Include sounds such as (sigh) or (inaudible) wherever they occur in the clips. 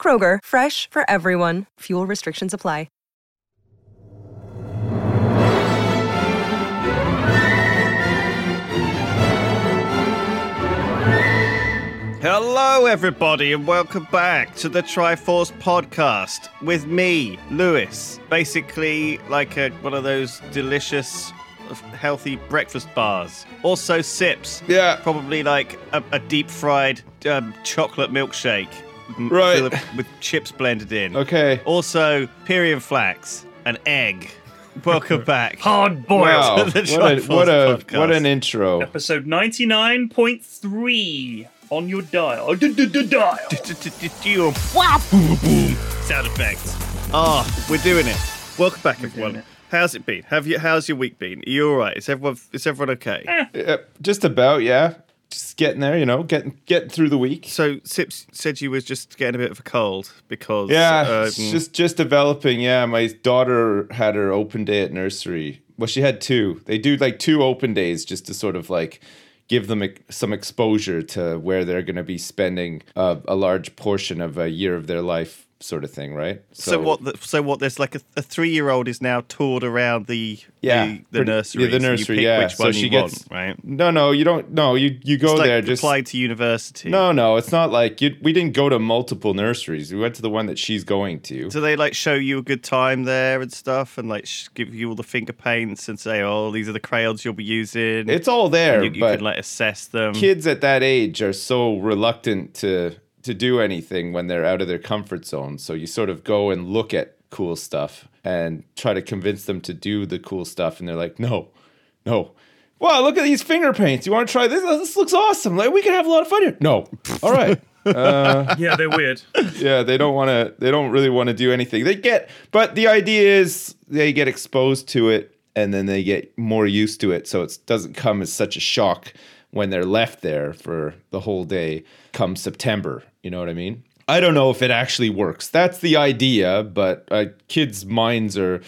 Kroger, fresh for everyone. Fuel restrictions apply. Hello, everybody, and welcome back to the Triforce podcast with me, Lewis. Basically, like a, one of those delicious, healthy breakfast bars. Also, sips. Yeah. Probably like a, a deep fried um, chocolate milkshake. M- Right. filled With chips blended in. Okay. Also, Pyrion Flax, an egg. Welcome back. Hard boiled. Wow. (laughs) the What a, what a what an intro. Episode 99.3 on your dial. Dial. Wow, boom, boom. Sound effects. Ah, we're doing it. Welcome back, everyone. How's it been? Have you? How's your week been? Are you all right? Is everyone? Is everyone okay? Uh, just about, yeah. Just getting there, you know, getting getting through the week. So Sips said you was just getting a bit of a cold because Yeah, um, just just developing. Yeah, my daughter had her open day at nursery. Well, she had two. They do like two open days just to sort of like give them some exposure to where they're going to be spending uh, a large portion of a year of their life, sort of thing, right? so, what? The, so what? There's like a, a three year old is now toured around the Yeah, the, the nursery. yeah, the so you nursery, pick yeah. Which So one she gets- want, right? No, no, you don't. No, you you go It's like there just applied to university. No, no, it's not like you, we didn't go to multiple nurseries. We went to the one that she's going to. Do they like show you a good time there and stuff, and like give you all the finger paints and say, "Oh, these are the crayons you'll be using." It's all there, and you, you can like assess them. kids at that age are so reluctant to to do anything when they're out of their comfort zone. So you sort of go and look at cool stuff and try to convince them to do the cool stuff, and they're like, "No, no." Wow, look at these finger paints. You want to try this? This looks awesome. Like we can have a lot of fun here. No. (laughs) All right. Uh, (laughs) yeah, they're weird. yeah, they don't want to. They don't really want to do anything. They get, but the idea is they get exposed to it, and then they get more used to it, so it doesn't come as such a shock when they're left there for the whole day. Come September, you know what I mean? I don't know if it actually works. That's the idea, but uh, kids' minds are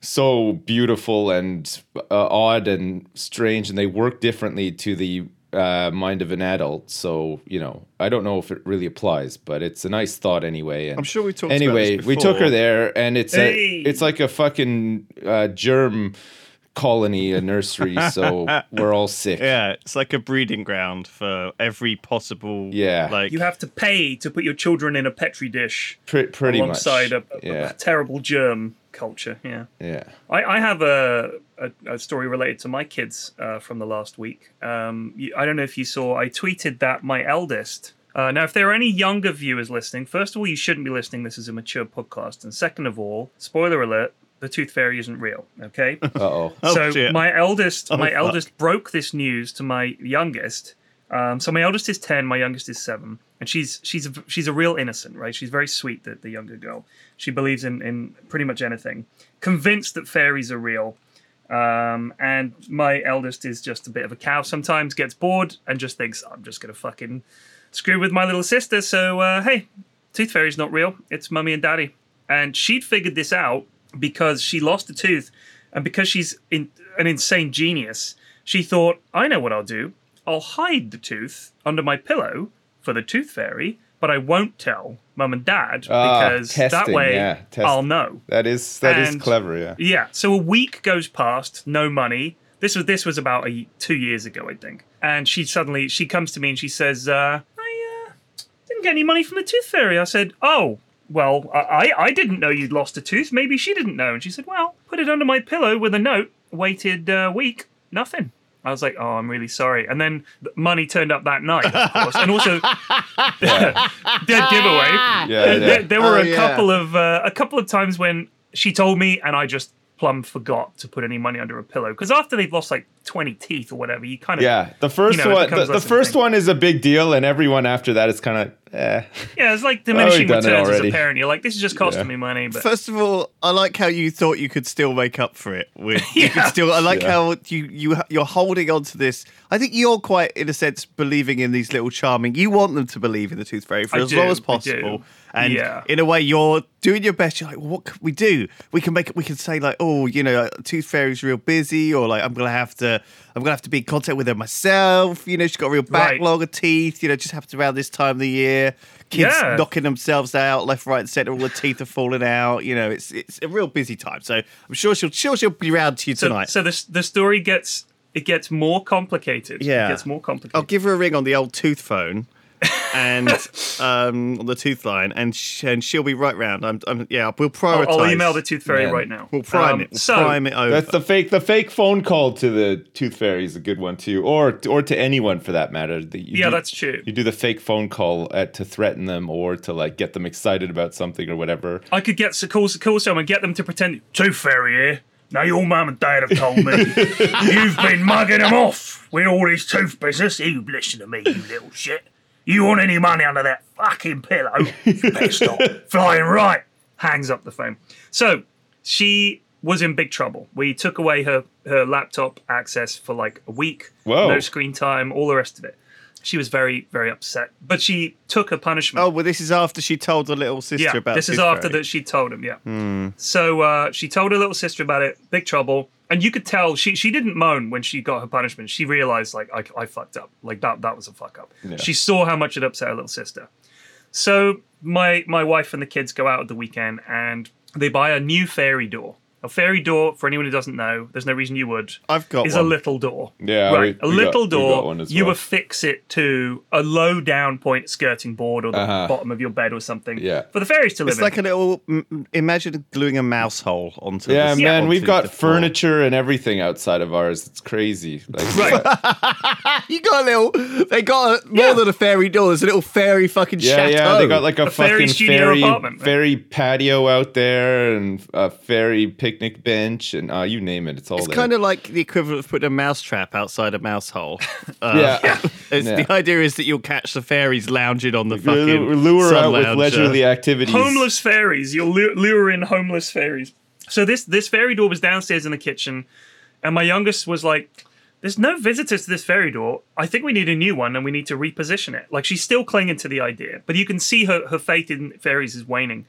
so beautiful and uh, odd and strange, and they work differently to the uh, mind of an adult. So you know, I don't know if it really applies, but it's a nice thought anyway. And I'm sure we talked Anyway, we took her there, and it's Hey! a it's like a fucking uh, germ colony, a nursery. so (laughs) we're all sick. Yeah, it's like a breeding ground for every possible. Yeah. like You have to pay to put your children in a petri dish Pre- pretty alongside much. a, a- yeah, a terrible germ culture. Yeah. yeah. I, I have a, a, a story related to my kids uh, from the last week. Um, you, I don't know if you saw, I tweeted that my eldest. Uh, now, if there are any younger viewers listening, first of all, you shouldn't be listening. This is a mature podcast. And second of all, spoiler alert, the tooth fairy isn't real. Okay. (laughs) Uh oh. Oh, so shit. my eldest, my fuck. eldest broke this news to my youngest. Um, so my eldest is ten, my youngest is seven, and she's she's a, she's a real innocent, right? She's very sweet, the, the younger girl. She believes in in pretty much anything, convinced that fairies are real. Um, and my eldest is just a bit of a cow. Sometimes gets bored and just thinks, "I'm just gonna fucking screw with my little sister." So uh, hey, tooth fairy's not real. It's mummy and daddy. And she'd figured this out because she lost a tooth, and because she's in, an insane genius, she thought, "I know what I'll do. I'll hide the tooth under my pillow for the tooth fairy." But I won't tell mum and dad Ah, because that testing, way yeah, test- I'll know. That is that is And- clever. Yeah. Yeah. So a week goes past, no money. This was this was about a, two years ago, I think. And she suddenly she comes to me and she says, uh, "I uh, didn't get any money from the tooth fairy." I said, "Oh, well, I I didn't know you'd lost a tooth. Maybe she didn't know." And she said, "Well, put it under my pillow with a note. Waited a week, nothing." I was like, "Oh, I'm really sorry." And then money turned up that night, of course, and also (laughs) (laughs) dead giveaway. Yeah, There- yeah. There, there were Oh, a yeah. couple of uh, a couple of times when she told me, and I just plumb forgot to put any money under a pillow because after they've lost like twenty teeth or whatever, you kind of Yeah, the first You know, one. The, the less of a first thing. one is a big deal, and everyone after that is kind of eh. yeah, it's like (laughs) diminishing done returns as a already. parent. You're like, this is just costing Yeah. me money, but First of all, I like how you thought you could still make up for it. With (laughs) you could Yeah. still, I like Yeah. how you you you're holding on to this. I think you're quite, in a sense, believing in these little charming. You want them to believe in the Tooth Fairy for I as do, long as I do. possible. And Yeah. in a way, you're doing your best. You're like, well, what can we do? We can make it. We can say like, oh, you know, Tooth Fairy's real busy, or like, I'm gonna have to, I'm gonna have to be in contact with her myself. You know, she's got a real Right. backlog of teeth. You know, just happens around this time of the year. Kids Yeah. knocking themselves out left, right, and centre. All the teeth are falling out. You know, it's it's a real busy time. So I'm sure she'll sure she'll be around to you so, tonight. so the the story gets it gets more complicated. Yeah. it gets more complicated. I'll give her a ring on the old tooth phone. And um, on the tooth line, and sh- and she'll be right round. I'm, I'm yeah. We'll I'll, prioritize. I'll email the Tooth Fairy Yeah. right now. We'll prime Um, it. We'll so, prime it over. That's the fake. The fake phone call to the tooth fairy is a good one too, or or to anyone for that matter. The- you yeah, do- that's true. You do the fake phone call at, to threaten them or to like get them excited about something or whatever. I could get so call, call someone, get them to pretend Tooth Fairy here. Now your mum and dad have told me (laughs) you've been mugging them off with all this tooth business. You listen to me, you little shit. You want any money under that fucking pillow? You (laughs) better stop flying right. Hangs up the phone. So she was in big trouble. We took away her her laptop access for like a week. Whoa. No screen time, all the rest of it. She was very very upset, but she took a punishment. oh well, this is after she told her little sister Yeah, about. It. This is after Fairy. that she told him. Yeah. So uh, she told her little sister about it. Big trouble. And you could tell she she didn't moan when she got her punishment. She realized like I, I fucked up. Like that that was a fuck up. She saw how much it upset her little sister. So my my wife and the kids go out at the weekend and they buy a new fairy door. A fairy door, for anyone who doesn't know, there's no reason you would. I've got is one. a little door. Yeah, right. we- a we little got- door. one as you well. affix it to a low down point skirting board or the Uh-huh. bottom of your bed or something. Yeah. For the fairies to live It's in. like a little. mm, Imagine gluing a mouse hole onto. Yeah, the, man, onto we've got the floor. furniture and everything outside of ours. It's crazy. Like, right. (laughs) (laughs) You got a little. They got a, more Yeah. than a fairy door. There's a little fairy fucking yeah, chateau. yeah, they got like a, A fairy fucking studio fairy apartment, fairy patio out there and a fairy picnic bench and uh, you name it, it's all It's there. kind of like the equivalent of putting a mouse trap outside a mouse hole. (laughs) Uh, yeah. (laughs) It's, Yeah. The idea is that you'll catch the fairies lounging on the Lure fucking lure sun out with leisurely activities. homeless fairies. You'll lure, lure in homeless fairies. So this this fairy door was downstairs in the kitchen, and my youngest was like, "There's no visitors to this fairy door. I think we need a new one, and we need to reposition it." Like she's still clinging to the idea, but you can see her her faith in fairies is waning.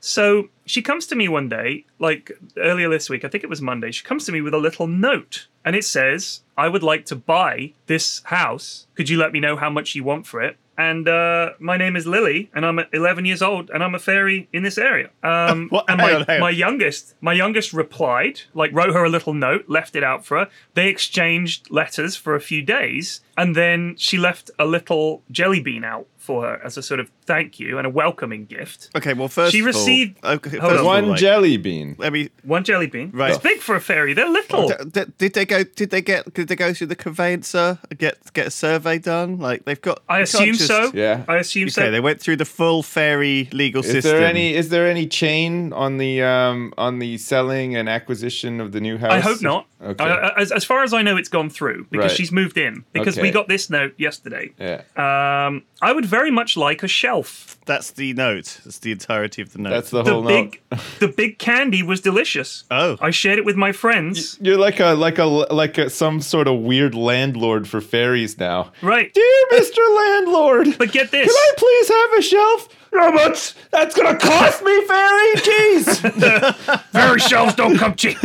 So she comes to me one day, like earlier this week, I think it was Monday. She comes to me with a little note, and it says, "I would like to buy this house. Could you let me know how much you want for it?" And uh, my name is Lily, and I'm 11 years old, and I'm a fairy in this area. Um, (laughs) What? and my, on. my youngest, my youngest replied, like wrote her a little note, left it out for her. They exchanged letters for a few days, and then she left a little jelly bean out for her as a sort of thank you and a welcoming gift. Okay, well, first She of all- received- okay, Hold first of on. all, One like, jelly bean. Let me. One jelly bean. Right. It's big for a fairy. They're little. D- d- did they go? Did they get? Did they go through the conveyancer? Get get a survey done? Like they've got. I assume just- so. Yeah. I assume Okay, so. they went through the full fairy legal Is system. there any is there any chain on the um on the selling and acquisition of the new house? I hope not. Okay. I- I- as, as far as I know, it's gone through because Right. she's moved in. Because we Okay. got this note yesterday. yeah. Um, I would very much like a shelf. That's the note. That's the entirety of the note. That's the The whole big, note. (laughs) the big candy was delicious. Oh. I shared it with my friends. You're like a like a like a, some sort of weird landlord for fairies now. Right. Dear Mr. Landlord, But get this. can I please have a shelf? How much? That's gonna cost me, fairy. Jeez. (laughs) Fairy shelves don't come cheap.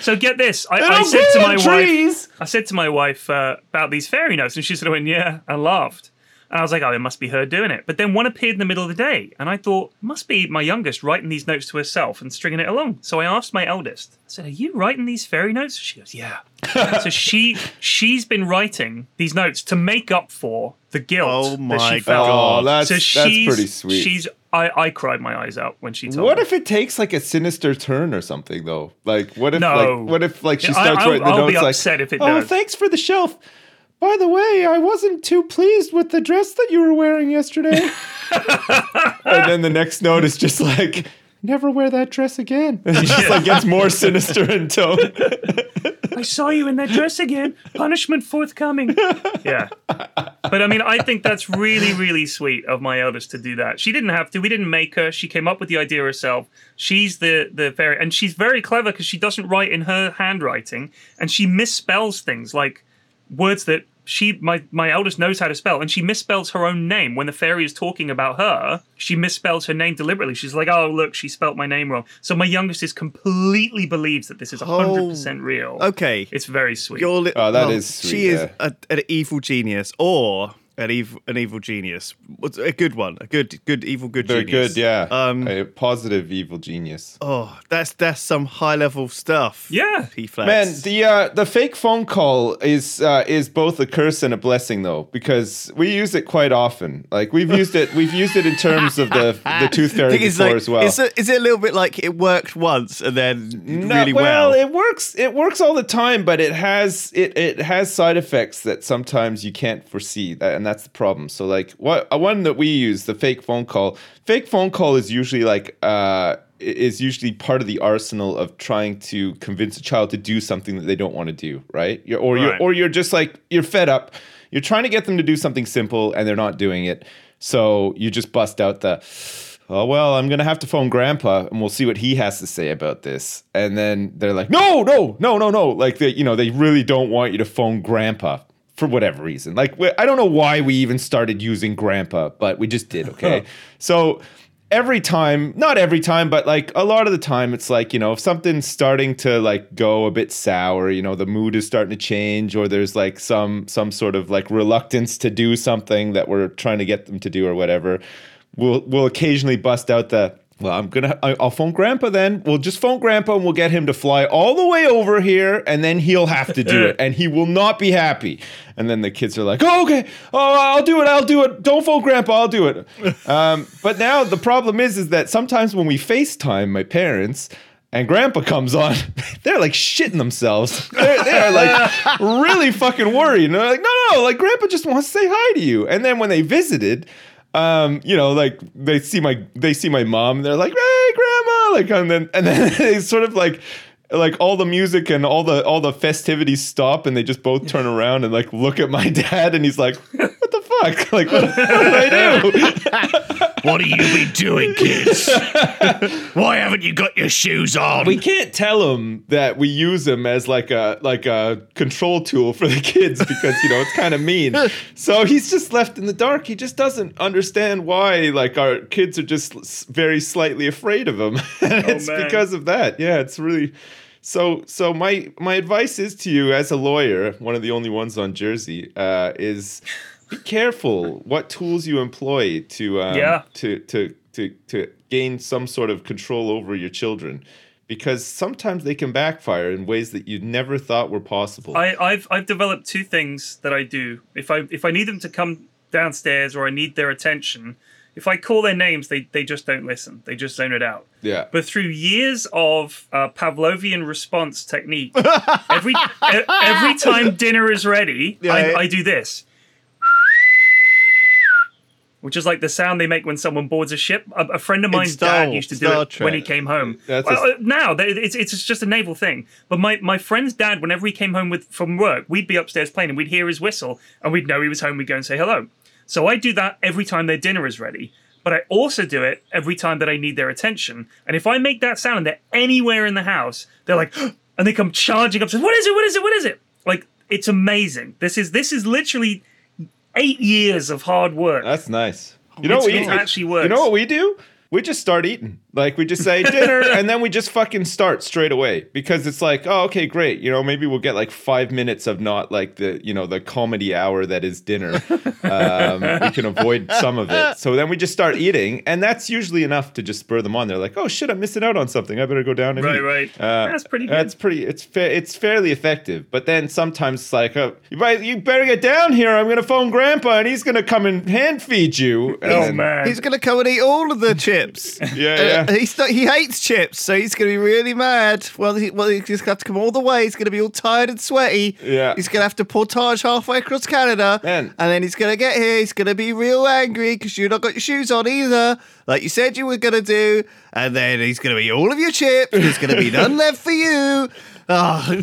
So get this. I, They I said to my on wife. trees. I said to my wife uh, about these fairy notes, and she sort of went, "Yeah," and laughed. And I was like, "Oh, it must be her doing it." But then one appeared in the middle of the day, and I thought, "Must be my youngest writing these notes to herself and stringing it along." So I asked my eldest. I said, "Are you writing these fairy notes?" She goes, "Yeah." so (laughs) she she's been writing these notes to make up for the guilt Oh that she felt. Oh, that's so that's she's pretty sweet. She's I, I cried my eyes out when she told me. What me. if it takes like a sinister turn or something though? Like what if No. like what if like she Yeah, I- starts I'll- writing the I'll notes be like upset if it Oh, does." thanks for the shelf. By the way, I wasn't too pleased with the dress that you were wearing yesterday. (laughs) and then the next note is just like never wear that dress again. (laughs) It just like gets more sinister in tone. I (laughs) I saw you in that dress again. Punishment forthcoming. Yeah. But I mean, I think that's really, really sweet of my eldest to do that. She didn't have to. We didn't make her. She came up with the idea herself. She's the the fairy, and she's very clever because she doesn't write in her handwriting, and she misspells things like words that she my my eldest knows how to spell and she misspells her own name. When the fairy is talking about her she misspells her name deliberately. She's like oh look she spelt my name wrong. So my youngest is completely believes that this is 100% real. Okay. it's very sweet. Li- Oh, that that is is sweet, She is a, an evil genius, or an evil an evil genius. What's a good one? A good good evil good They're genius. good, yeah. Um. a positive evil genius. Oh, that's that's some high level stuff. Yeah. P flex. Man, the uh, the fake phone call is uh, is both a curse and a blessing though, because we use it quite often. Like we've used it, we've used it in terms of the (laughs) the tooth fairy Thing is, before like, as well. Is it, is it a little bit like it worked once and then No, really well? it works. It works all the time, but it has it it has side effects that sometimes you can't foresee, that, and that's the problem. So, like, what uh, one that we use, the fake phone call. Fake phone call is usually like uh is usually part of the arsenal of trying to convince a child to do something that they don't want to do, right? You're, or you're or you're just like you're fed up. You're trying to get them to do something simple, and they're not doing it. So you just bust out the oh well i'm gonna have to phone grandpa and we'll see what he has to say about this and then they're like no no no no no like they you know they really don't want you to phone grandpa for whatever reason. Like i don't know why we even started using grandpa but we just did okay? (laughs) So every time not every time but like a lot of the time it's like you know if something's starting to like go a bit sour you know the mood is starting to change or there's like some some sort of like reluctance to do something that we're trying to get them to do or whatever we'll we'll occasionally bust out the well i'm gonna I- i'll phone grandpa then. We'll just phone grandpa and we'll get him to fly all the way over here and then he'll have to do (laughs) it and he will not be happy. And then the kids are like oh okay. Oh i'll do it. I'll do it. Don't phone grandpa. I'll do it. (laughs) Um, but now the problem is is that sometimes when we facetime my parents and grandpa comes on, (laughs) they're like shitting themselves. They're, they're like really fucking worried. And they're like, no, no, like grandpa just wants to say hi to you. And then when they visited, um, you know, like they see my they see my mom and they're like, hey, grandma, like and then and then (laughs) they sort of like like all the music and all the all the festivities stop and they just both turn (laughs) around and like look at my (laughs) dad and he's like, what the fuck? Like what, what did I do? What have you been doing, kids? (laughs) Why haven't you got your shoes on? we can't tell him that we use him as like a like a control tool for the kids because you know it's kind of mean. (laughs) So he's just left in the dark. He just doesn't understand why like our kids are just very slightly afraid of him. (laughs) and it's man. because of that. Yeah, it's really so so my my advice is to you as a lawyer, one of the only ones on Jersey, uh, is be careful what tools you employ to um, Yeah. to to to to gain some sort of control over your children because sometimes they can backfire in ways that you never thought were possible. I, I've I've developed two things that I do. If I if I need them to come downstairs or I need their attention, if I call their names, they they just don't listen. They just zone it out. yeah. But through years of uh, Pavlovian response technique, (laughs) every every time dinner is ready, Yeah. I, I do this. Which is like the sound they make when someone boards a ship. A, a friend of mine's Star- dad used to do Star it when he came home. Well, a- uh, now it's it's just a naval thing. But my, my friend's dad, whenever he came home with from work, we'd be upstairs playing and we'd hear his whistle and we'd know he was home. We'd go and say hello. So I do that every time their dinner is ready. But I also do it every time that I need their attention. And if I make that sound and they're anywhere in the house, they're like, (gasps) and they come charging up. Says, "What is it? What is it? What is it?" Like it's amazing. This is this is literally eight years of hard work. That's nice. You know It's- what we it actually works. You know what we do? We just start eating. Like we just say (laughs) dinner and then we just fucking start straight away because it's like, oh, okay, great. You know, maybe we'll get like five minutes of not like the, you know, the comedy hour that is dinner. (laughs) Um, we can avoid some of it. So then we just start eating and that's usually enough to just spur them on. They're like, oh shit, I'm missing out on something. I better go down and Right, eat. right. Uh, That's pretty good. That's pretty. It's fa- it's fairly effective. But then sometimes it's like, oh, you, better, you better get down here. I'm gonna phone Grandpa, and he's gonna come and hand feed you. And oh then- man, He's going to come and eat all of the chips. (laughs) Yeah, Uh, yeah. he's not, he hates chips, so he's going to be really mad. Well, he, well, he's going to have to come all the way. He's going to be all tired and sweaty. Yeah. He's going to have to portage halfway across Canada. Man. And then he's going to get here. He's going to be real angry because you've not got your shoes on either, like you said you were going to do. And then he's going to eat all of your chips. There's going to be none left for you. Oh, (laughs)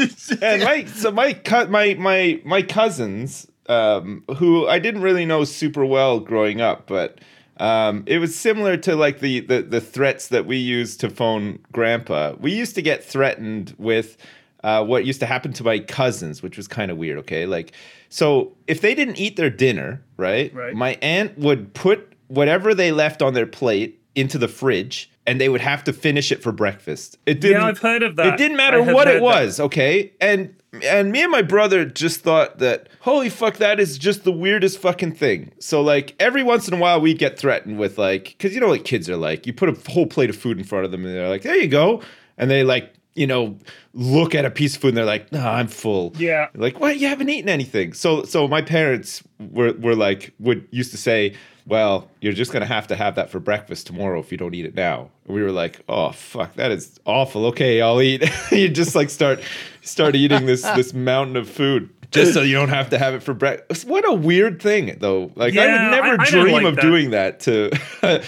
(laughs) and my so my my my my cousins um who I didn't really know super well growing up but um it was similar to like the the the threats that we used to phone grandpa we used to get threatened with uh, what used to happen to my cousins, which was kind of weird. Okay, like so if they didn't eat their dinner, right? Right. My aunt would put whatever they left on their plate into the fridge, and they would have to finish it for breakfast. It didn't. Yeah, I've heard of that. It didn't matter what it heard that. was. Okay, and and me and my brother just thought that holy fuck, that is just the weirdest fucking thing. So like every once in a while we'd get threatened with like because you know what kids are like. You put a whole plate of food in front of them, and they're like, there you go, and they like you know look at a piece of food and they're like, no, I'm full. Yeah. Like, what? You haven't eaten anything. So, so my parents were, were like, would used to say, well, you're just gonna have to have that for breakfast tomorrow if you don't eat it now. And we were like, oh fuck, that is awful. Okay, I'll eat. (laughs) you just like start start (laughs) eating this this mountain of food. Just so you don't have to have it for breakfast. What a weird thing, though. Like I would never I- I dream like of that. doing that to (laughs)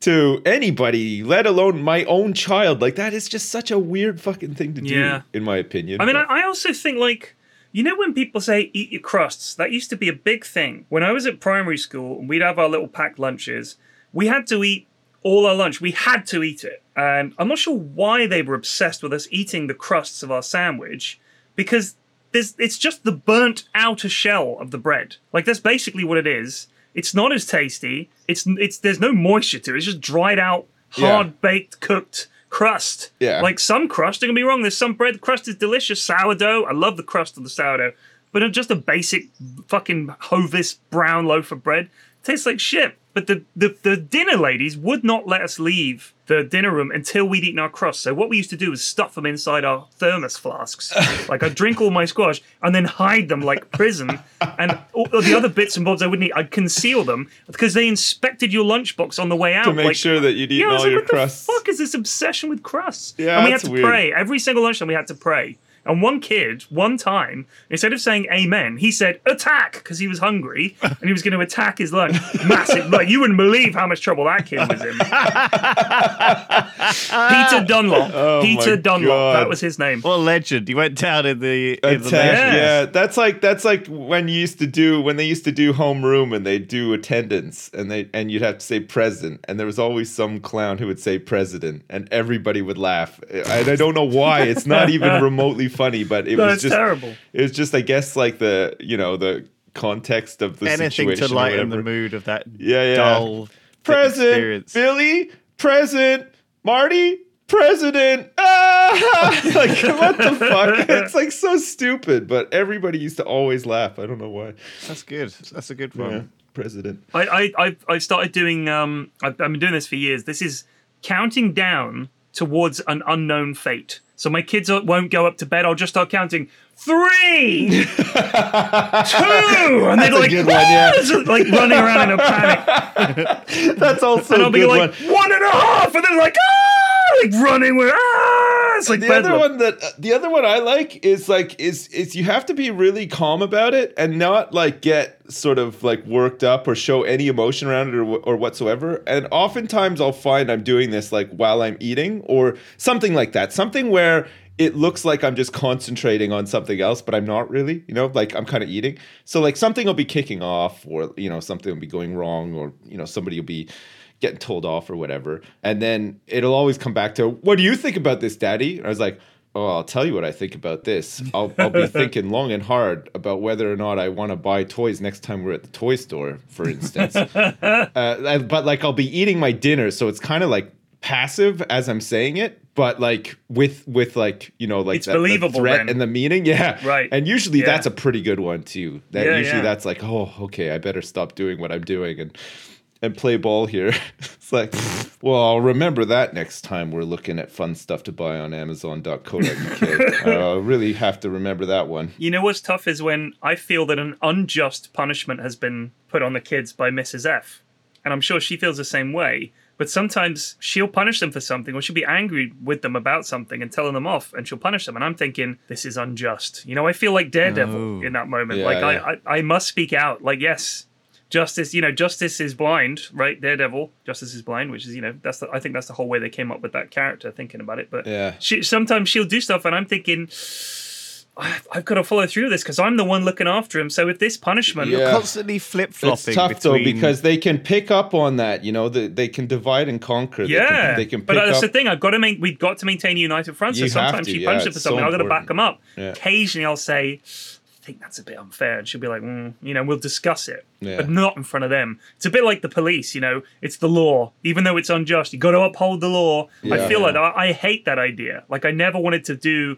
to anybody, let alone my own child. Like that is just such a weird fucking thing to do, Yeah. in my opinion. I mean, But- I, I also think like you know when people say eat your crusts, that used to be a big thing. When I was at primary school and we'd have our little packed lunches, we had to eat all our lunch. We had to eat it, and I'm not sure why they were obsessed with us eating the crusts of our sandwich because there's it's just the burnt outer shell of the bread. Like that's basically what it is. It's not as tasty. It's it's there's no moisture to it. It's just dried out, Yeah. hard baked, cooked crust. Yeah. Like some crust, don't get me wrong, there's some bread crust is delicious. Sourdough, I love the crust of the sourdough. But just a basic fucking Hovis brown loaf of bread tastes like shit. But the, the, the dinner ladies would not let us leave the dinner room until we'd eaten our crust. So what we used to do was stuff them inside our thermos flasks. (laughs) like I'd drink all my squash and then hide them like prison. And all the other bits and bobs I wouldn't eat, I'd conceal them because they inspected your lunchbox on the way out. to make like, sure that you'd eaten yeah, all like, your what crusts. the fuck is this obsession with crusts? Yeah, and we had to weird. pray every single lunchtime. We had to pray. And one kid, one time, instead of saying "Amen," he said "attack" because he was hungry (laughs) and he was going to attack his lunch. Massive, like you wouldn't believe how much trouble that kid was in. (laughs) Peter Dunlop. Oh Peter Dunlop. God. That was his name. What a legend! He went down in the in the Attack, yeah, that's like that's like when you used to do when they used to do homeroom and they do attendance and they and you'd have to say present and there was always some clown who would say president and everybody would laugh. And I don't know why. It's not even (laughs) remotely funny, but it No, was it's just terrible. It was just I guess like the you know the context of the Anything situation to or lighten the mood of that Yeah, yeah. dull Present experience. Billy, present Marty, president. Ah! (laughs) like what the fuck? (laughs) It's like so stupid, but everybody used to always laugh. I don't know why. That's good. That's a good one. Yeah, president. I, I, I've, I've started doing, um, I've, I've been doing this for years. This is counting down towards an unknown fate. So my kids won't go up to bed. I'll just start counting three, (laughs) two, and they're like, one, yeah. "Ah!" like running around in a panic. (laughs) That's also And I'll be like, one. one and a half, and they're like, ah, like running with, ah, it's like The other one that uh, the other one I like is like is is you have to be really calm about it and not like get sort of like worked up or show any emotion around it or, or whatsoever. And oftentimes I'll find I'm doing this like while I'm eating or something like that. Something where it looks like I'm just concentrating on something else, but I'm not really, you know, like I'm kind of eating. So like something will be kicking off or, you know, something will be going wrong or, you know, somebody will be getting told off or whatever. And then it'll always come back to, what do you think about this, daddy? And I was like, oh, I'll tell you what I think about this. I'll, I'll be (laughs) thinking long and hard about whether or not I want to buy toys next time we're at the toy store, for instance. (laughs) uh, but like I'll be eating my dinner. So it's kind of like passive as I'm saying it. But like with with like you know like It's that- the believable threat then. and the meaning, (laughs) yeah, Right. And usually Yeah. that's a pretty good one too. That Yeah, usually yeah. that's like, oh, okay, I better stop doing what I'm doing and and play ball here. (laughs) it's like, well, I'll remember that next time we're looking at fun stuff to buy on Amazon.co.uk. (laughs) I'll really have to remember that one. You know what's tough is when I feel that an unjust punishment has been put on the kids by Mrs. F. And I'm sure she feels the same way. But sometimes she'll punish them for something or she'll be angry with them about something and telling them off and she'll punish them. And I'm thinking, this is unjust. You know, I feel like Daredevil Oh. in that moment. Yeah, like, yeah. I, I, I must speak out. Like, yes, justice, you know, justice is blind, right? Daredevil, justice is blind, which is, you know, that's the, I think that's the whole way they came up with that character, thinking about it. But Yeah. she, sometimes she'll do stuff and I'm thinking, I've, I've got to follow through with this because I'm the one looking after him. So with this punishment, Yeah. You're constantly flip flopping. It's tough though between... because they can pick up on that. You know, the, they can divide and conquer. They yeah, can, they can pick but that's up. the thing. I've got to make. We've got to maintain a united front. So You sometimes to, she yeah, punches him for it's so something. I've got to back important. him up. Yeah. Occasionally, I'll say, "I think that's a bit unfair," and she'll be like, mm, "You know, we'll discuss it, Yeah. but not in front of them." It's a bit like the police. You know, it's the law, even though it's unjust. You got to uphold the law. I Yeah. feel like I, I hate that idea. Like I never wanted to do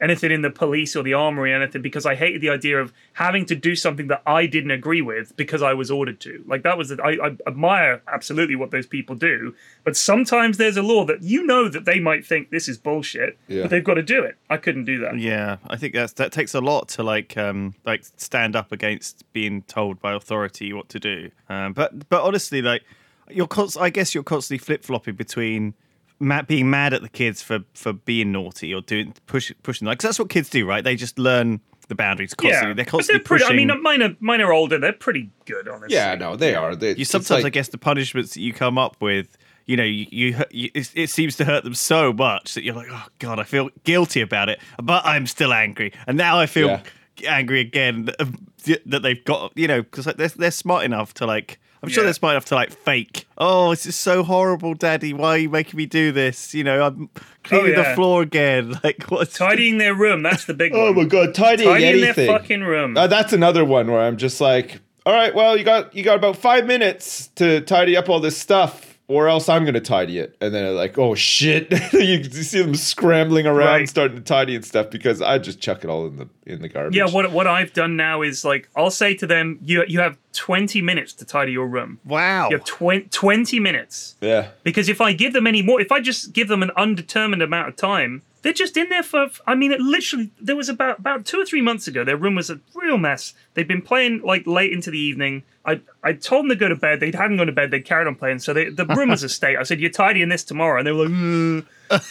anything in the police or the armory or anything because I hated the idea of having to do something that I didn't agree with because I was ordered to. Like that was the, I, I admire absolutely what those people do, but sometimes there's a law that you know that they might think this is bullshit, Yeah. but they've got to do it. I couldn't do that. Yeah, I think that's that takes a lot to like um like stand up against being told by authority what to do. Um, but but honestly, like you're const- I guess you're constantly flip flopping between. Ma- being mad at the kids for, for being naughty or doing push pushing like 'cause that's what kids do right they just learn the boundaries constantly Yeah, they're but constantly they're pretty. pushing I mean, uh, mine are mine are older. They're pretty good, honestly. yeah, no, they are. They, you sometimes like- I guess the punishments that you come up with, you know, you, you, you it, it seems to hurt them so much that you're like, oh god, I feel guilty about it, but I'm still angry, and now I feel Yeah. angry again um, that, that they've got, you know, because like, they're they're smart enough to like. I'm sure Yeah. they're smart enough to like fake. Oh, this is so horrible, Daddy. Why are you making me do this? You know, I'm cleaning the Oh, yeah. floor again. (laughs) Like, what's Tidying their room. That's the big (laughs) Oh one. my god, tidying Tidying their anything. fucking room. Uh, that's another one where I'm just like, all right, well, you got you got about five minutes to tidy up all this stuff, or else I'm gonna tidy it. And then they're like, oh shit, you, (laughs) you see them scrambling around, Right. starting to tidy and stuff because I just chuck it all in the in the garbage. yeah, what what I've done now is like I'll say to them, you you have 20 minutes to tidy your room. wow? You have 20, 20 minutes. yeah, Because if I give them any more, if I just give them an undetermined amount of time, they're just in there for. I mean, it literally. There was about about two or three months ago. Their room was a real mess. They'd been playing like late into the evening. I I told them to go to bed. They hadn't gone to bed. They'd carried on playing. So they, the room was a (laughs) state. I said, "You're tidying this tomorrow," and they were like. "Mm."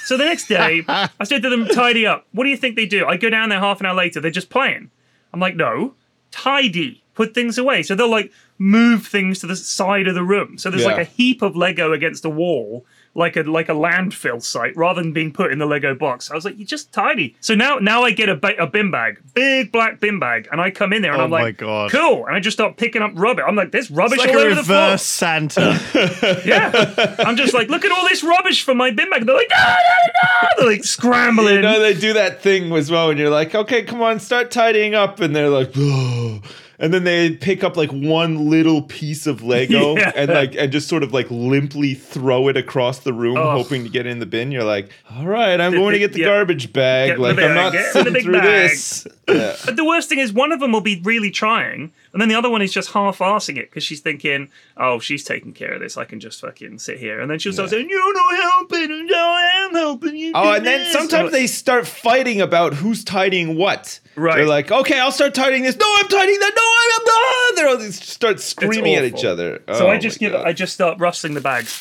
So the next day, I said to them, "Tidy up." What do you think they do? I go down there half an hour later. They're just playing. I'm like, "No, tidy. Put things away." So they'll like move things to the side of the room. So there's like a heap of Lego against a wall, like a like a landfill site, rather than being put in the Lego box. I was like, you're just tidy. So now now I get a, ba- a bin bag, big black bin bag, and I come in there and Oh I'm like, my God. cool, and I just start picking up rubbish. I'm like, there's rubbish It's like all a over the floor. reverse Santa. (laughs) Yeah, I'm just like, look at all this rubbish from my bin bag. And They're like, no, no, no. They're like scrambling. you know they do that thing as well, and you're like, okay, come on, start tidying up, and they're like, oh. And then they pick up like one little piece of Lego (laughs) Yeah. and like and just sort of like limply throw it across the room, Oh. hoping to get in the bin. You're like, all right, I'm going to get the yeah. garbage bag. Get the like I'm not the sitting through bag. this. Yeah. But the worst thing is, one of them will be really trying, and then the other one is just half-arsing it because she's thinking, "Oh, she's taking care of this. I can just fucking sit here." And then she'll start saying, "You're not helping, and I am helping you." Oh, do and then sometimes I'm they start fighting about who's tidying what. Right. They're like, okay, I'll start tidying this. No, I'm tidying that. No, I'm not. They're all they start screaming at each other. So Oh I just my give, God. I just start rustling the bags.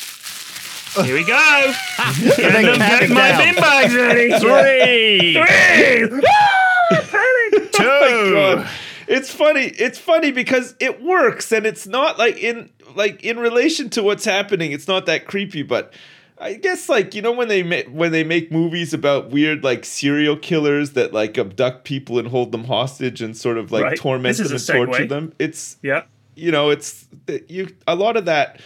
(laughs) Here we go. (laughs) Get then them, counting get my bin bags ready. (laughs) Three, Three. Ah, panic. two. It's funny. It's funny because it works, and it's not like in like in relation to what's happening. It's not that creepy, but I guess like you know when they ma- when they make movies about weird like serial killers that like abduct people and hold them hostage and sort of like Right. torment them and a torture them. It's Yeah. you know it's you a lot of that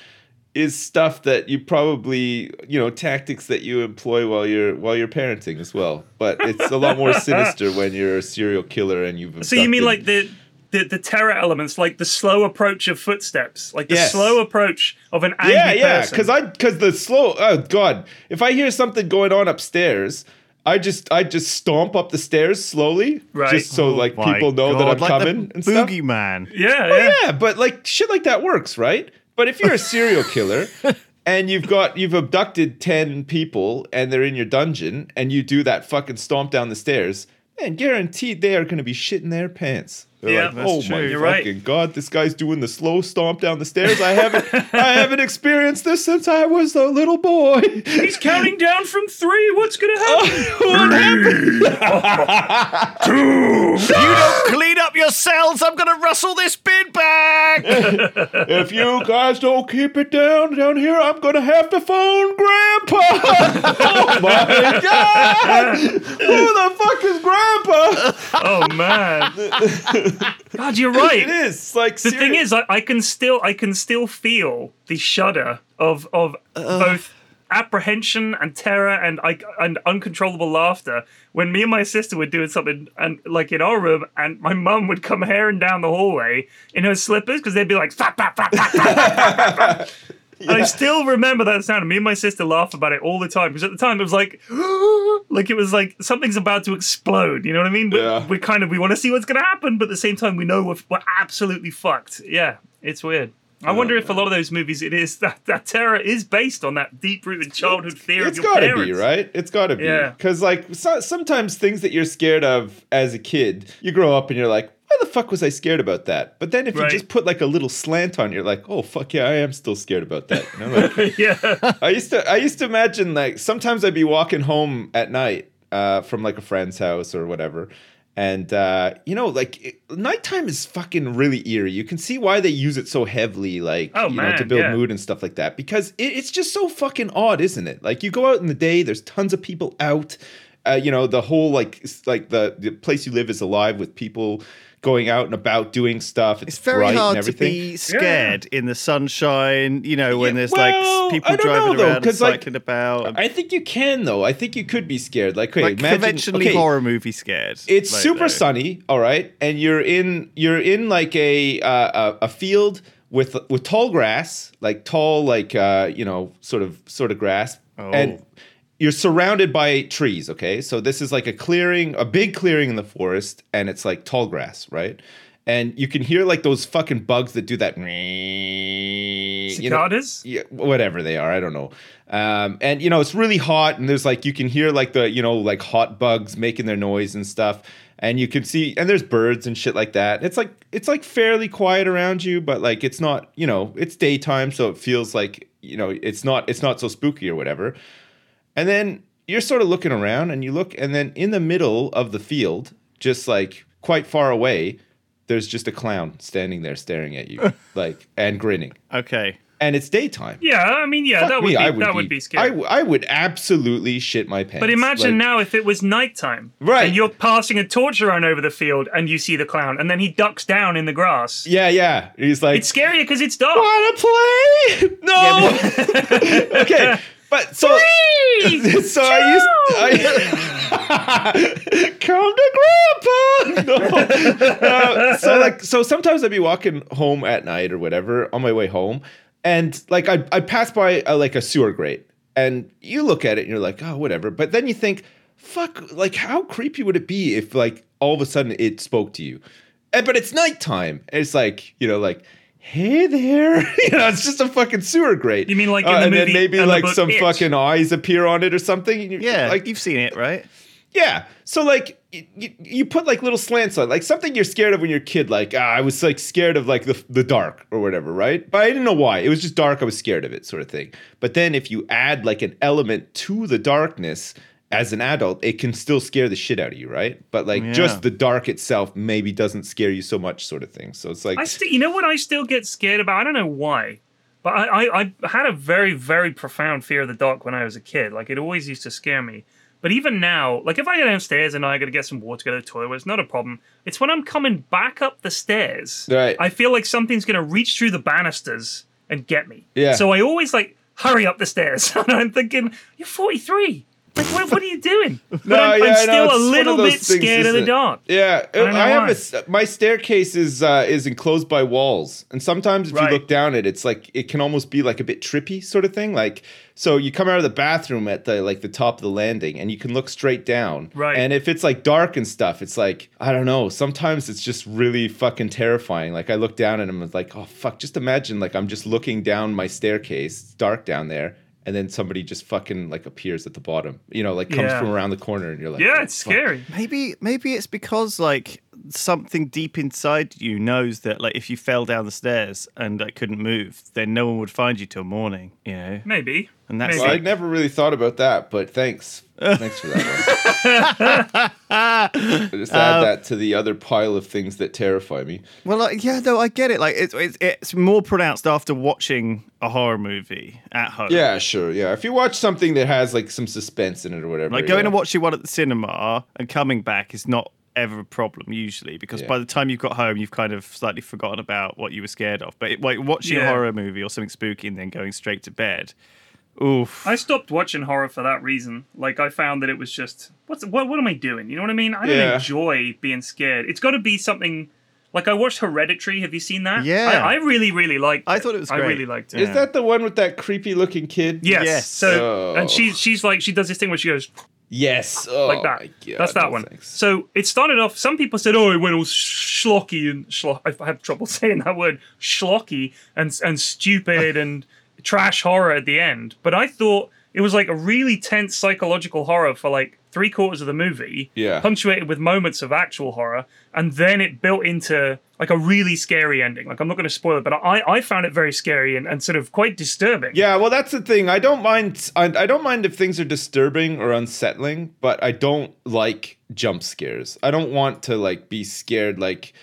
is stuff that you probably you know tactics that you employ while you're while you're parenting as well but it's a lot more (laughs) sinister when you're a serial killer and you've So you mean like the, the the terror elements, like the slow approach of footsteps, like the Yes. slow approach of an angry yeah yeah because i because the slow oh god if i hear something going on upstairs I just I just stomp up the stairs slowly, Right. just so oh like Oh My people know that I'm like coming the and stuff. Boogeyman. yeah, Oh, yeah. yeah, but like shit like that works, right? But if you're a serial killer and you've got you've abducted 10 people and they're in your dungeon and you do that fucking stomp down the stairs, man, guaranteed they are going to be shitting their pants. They're Yeah, like, oh, that's oh true. my You're right. god, this guy's doing the slow stomp down the stairs. I haven't, I haven't experienced this since I was a little boy. He's counting down from three. What's gonna uh, happen? what happened? (laughs) You don't clean up your cells. I'm gonna rustle this bin back. If you guys don't keep it down down here, I'm gonna have to phone Grandpa. (laughs) oh my god! Who the fuck is Grandpa? oh man. (laughs) God, you're right. It is. Like The thing is, I, I can still I can still feel the shudder of of both apprehension and terror and I and uncontrollable laughter when me and my sister were doing something and like in our room and my mum would come herring down the hallway in her slippers because they'd be like "Flap, flap, flap, flap, flap, flap, flap." And I still remember that sound. And me and my sister laugh about it all the time because at the time it was like, (gasps) like it was like something's about to explode. You know what I mean? We- Yeah. We kind of we want to see what's going to happen, but at the same time we know we're, we're absolutely fucked. Yeah, it's weird. I wonder if a lot of those movies, it is (laughs) that that terror is based on that deep-rooted childhood fear It's of your gotta be, right? It's gotta be. Yeah. Because, like, so, sometimes things that you're scared of as a kid, you grow up and you're like, why the fuck was I scared about that? But then if Right. you just put like a little slant on, it, you're like, oh fuck yeah, I am still scared about that. Like, (laughs) yeah, I used to I used to imagine like sometimes I'd be walking home at night uh, from like a friend's house or whatever. And uh, you know, like it, nighttime is fucking really eerie. You can see why they use it so heavily, like Oh, you know, to build yeah. mood and stuff like that. Because it, it's just so fucking odd, isn't it? Like you go out in the day, there's tons of people out. Uh, you know, the whole like like the the place you live is alive with people going out and about doing stuff. It's, It's very bright hard and to everything. be scared in the sunshine. You know, when Yeah, there's well, like people driving know, though, around and 'cause, like, cycling about. and, I think you can though. I think you could be scared. Like, okay, like imagine, conventionally okay, horror movie scared. It's like, super though. sunny, all right, and you're in you're in like a uh, a, a field with with tall grass, like tall, like uh, you know, sort of sort of grass, Oh. and you're surrounded by trees. Okay, so this is like a clearing, a big clearing in the forest, and it's like tall grass, right? And you can hear like those fucking bugs that do that. You know, cicadas. yeah, whatever they are, I don't know. Um, and you know, it's really hot, and there's like you can hear like the you know like hot bugs making their noise and stuff, and you can see and there's birds and shit like that. It's like it's like fairly quiet around you, but like it's not you know it's daytime, so it feels like you know it's not it's not so spooky or whatever. And then you're sort of looking around, and you look, and then in the middle of the field, just like quite far away, there's just a clown standing there staring at you, (laughs) like and grinning Okay. and it's daytime. Yeah, I mean, yeah, Fuck that would me, be I that would be I, scary. w- I would absolutely shit my pants. But imagine Like, now if it was nighttime, Right. And you're passing a torch around over the field, and you see the clown, and then he ducks down in the grass. Yeah, yeah. He's like, It's scarier because it's dark. wanna play? (laughs) No. (laughs) okay, but so (laughs) so I used I (laughs) come to grandpa. (laughs) No. Uh, so like so sometimes I'd be walking home at night or whatever on my way home, and like I I pass by a, like a sewer grate, and you look at it and you're like, oh whatever, but then you think, fuck, like how creepy would it be if like all of a sudden it spoke to you, and but it's nighttime, and it's like you know like. Hey there, (laughs) you know it's just a fucking sewer grate. You mean like in the and then maybe and the like book some It? fucking eyes appear on it or something? Yeah, like like you've seen it, right? yeah. So like you, you put like little slants on, like something you're scared of when you're a kid. Like ah, I was like scared of like the the dark or whatever, right? But I didn't know why. It was just dark. I was scared of it, sort of thing. But then if you add like an element to the darkness as an adult, it can still scare the shit out of you, right? But like Yeah. just the dark itself maybe doesn't scare you so much, sort of thing. So it's like I still, you know what I still get scared about? I don't know why, but I, I, I had a very, very profound fear of the dark when I was a kid. Like it always used to scare me. But even now, like if I go downstairs and I got to get some water, go to the toilet, it's not a problem. It's when I'm coming back up the stairs, Right. I feel like something's gonna reach through the banisters and get me. Yeah. So I always like hurry up the stairs, (laughs) and I'm thinking, you're 43. Like what, what are you doing? (laughs) But No, I'm, yeah, I'm still a little bit things, scared of the dark. Yeah, know I have why. a my staircase is uh, is enclosed by walls, and sometimes if Right. you look down it, it's like it can almost be like a bit trippy sort of thing. Like so, you come out of the bathroom at the like the top of the landing, and you can look straight down. Right. And if it's like dark and stuff, it's like I don't know. Sometimes it's just really fucking terrifying. Like I look down and I'm like, oh fuck! Just imagine like I'm just looking down my staircase, it's dark down there. And then somebody just fucking like appears at the bottom, you know, like comes Yeah. from around the corner, and you're like, Yeah, "Oh, it's fuck." scary. Maybe maybe it's because like something deep inside you knows that like if you fell down the stairs and like, couldn't move, then no one would find you till morning. You know, Maybe. and that's Well, I never really thought about that, but thanks. Thanks for that one. I (laughs) just add um, that to the other pile of things that terrify me. well, like, yeah, no, I get it. Like it's, it's it's more pronounced after watching a horror movie at home. Yeah, sure. Yeah. If you watch something that has like some suspense in it or whatever. Like going yeah. and watching one at the cinema and coming back is not ever a problem usually because Yeah. by the time you've got home you've kind of slightly forgotten about what you were scared of. But like watching a horror movie or something spooky and then going straight to bed, oof. I stopped watching horror for that reason. Like I found that it was just what's what what am I doing? You know what I mean? I don't Yeah. enjoy being scared. It's got to be something like I watched Hereditary. Have you seen that? Yeah. I, I really really liked. I thought it was I really liked it. Is that the one with that creepy looking kid? Yes. Yes. So Oh. and she's she's like she does this thing where she goes Yes. Oh, like that. God, That's that no one. thanks. So it started off. Some people said, "Oh, it went all schlocky and schlock." I have trouble (laughs) saying that word, schlocky and and stupid and trash horror at the end. But I thought it was like a really tense psychological horror for like three quarters of the movie, Yeah. punctuated with moments of actual horror, and then it built into like a really scary ending. Like I'm not going to spoil it, but I I found it very scary and, and sort of quite disturbing. Yeah, well, that's the thing. I don't mind. I, I don't mind if things are disturbing or unsettling, but I don't like jump scares. I don't want to like be scared like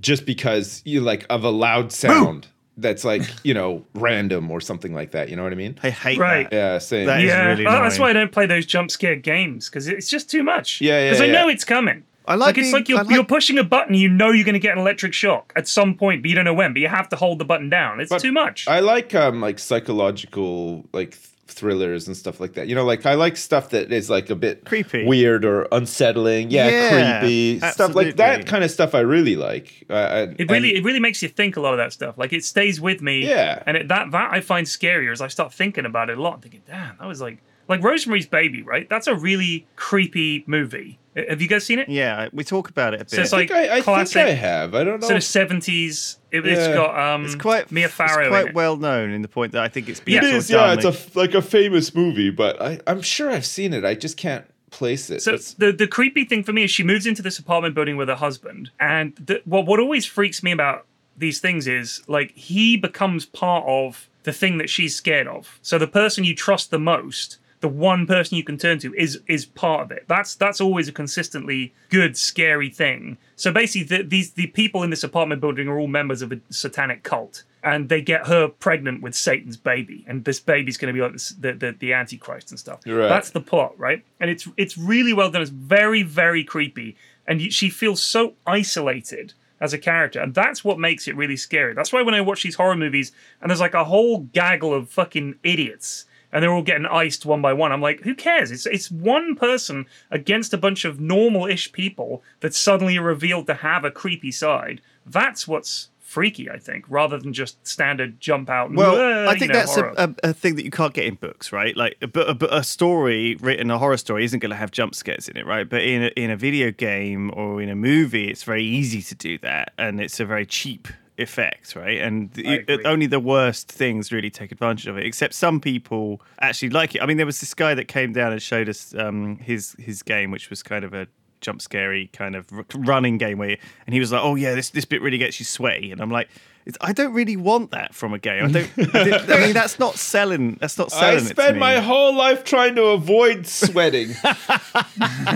just because you like of a loud sound that's like you know random or something like that. You know what I mean? I hate Right. that. Yeah, same. That is Yeah, really well, that's why I don't play those jump scare games because it's just too much. Yeah, yeah, Because I yeah. know it's coming. I like it's being- like you're, like- you're pushing a button, you know you're going to get an electric shock at some point, but you don't know when. But you have to hold the button down. It's too much. I like um like psychological like th- thrillers and stuff like that. You know, like I like stuff that is like a bit Creepy. weird or unsettling. Yeah, Yeah, creepy stuff like that kind of stuff. I really like. Uh, and- it really, and- it really makes you think a lot of that stuff. Like it stays with me. Yeah. And it, that that I find scarier as I start thinking about it a lot. I'm thinking, damn, that was like like Rosemary's Baby, right? That's a really creepy movie. Uh, Have you guys seen it? Yeah, we talk about it a bit. So it's I like think I, I classic think I have. I don't know. sort of seventies. It, has Yeah. got um, it's quite Mia Farrow. It's in quite it. well known in the point that I think it's been Yeah. It sort of is, yeah. It's a like- like a famous movie, but I, I'm sure I've seen it. I just can't place it. So It's- the the creepy thing for me is she moves into this apartment building with her husband, and the, what what always freaks me about these things is like he becomes part of the thing that she's scared of. So the person you trust the most, the one person you can turn to, is is part of it. That's that's always a consistently good scary thing. So basically, the, these the people in this apartment building are all members of a satanic cult. And they get her pregnant with Satan's baby, and this baby's going to be like this, the, the the Antichrist and stuff. Right. That's the plot, right? And it's it's really well done. It's very very creepy, and she feels so isolated as a character, and that's what makes it really scary. That's why when I watch these horror movies and there's like a whole gaggle of fucking idiots. And they're all getting iced one by one. I'm like, who cares? It's it's one person against a bunch of normal-ish people that suddenly are revealed to have a creepy side. That's what's freaky, I think, rather than just standard jump out. and, Well, "Uh," I you think know, that's a, a, a thing that you can't get in books, right? Like, but a, a story written, a horror story, isn't going to have jump scares in it, right? But in a, in a video game or in a movie, it's very easy to do that, and it's a very cheap effect, right? And agree. only the worst things really take advantage of it. Except some people actually like it. I mean, there was this guy that came down and showed us um, his his game, which was kind of a jump scary kind of running game where and he was like oh yeah this this bit really gets you sweaty and i'm like i don't really want that from a game i don't I, (laughs) didn't- I mean that's not selling that's not I selling it to spent me. my whole life trying to avoid sweating. (laughs)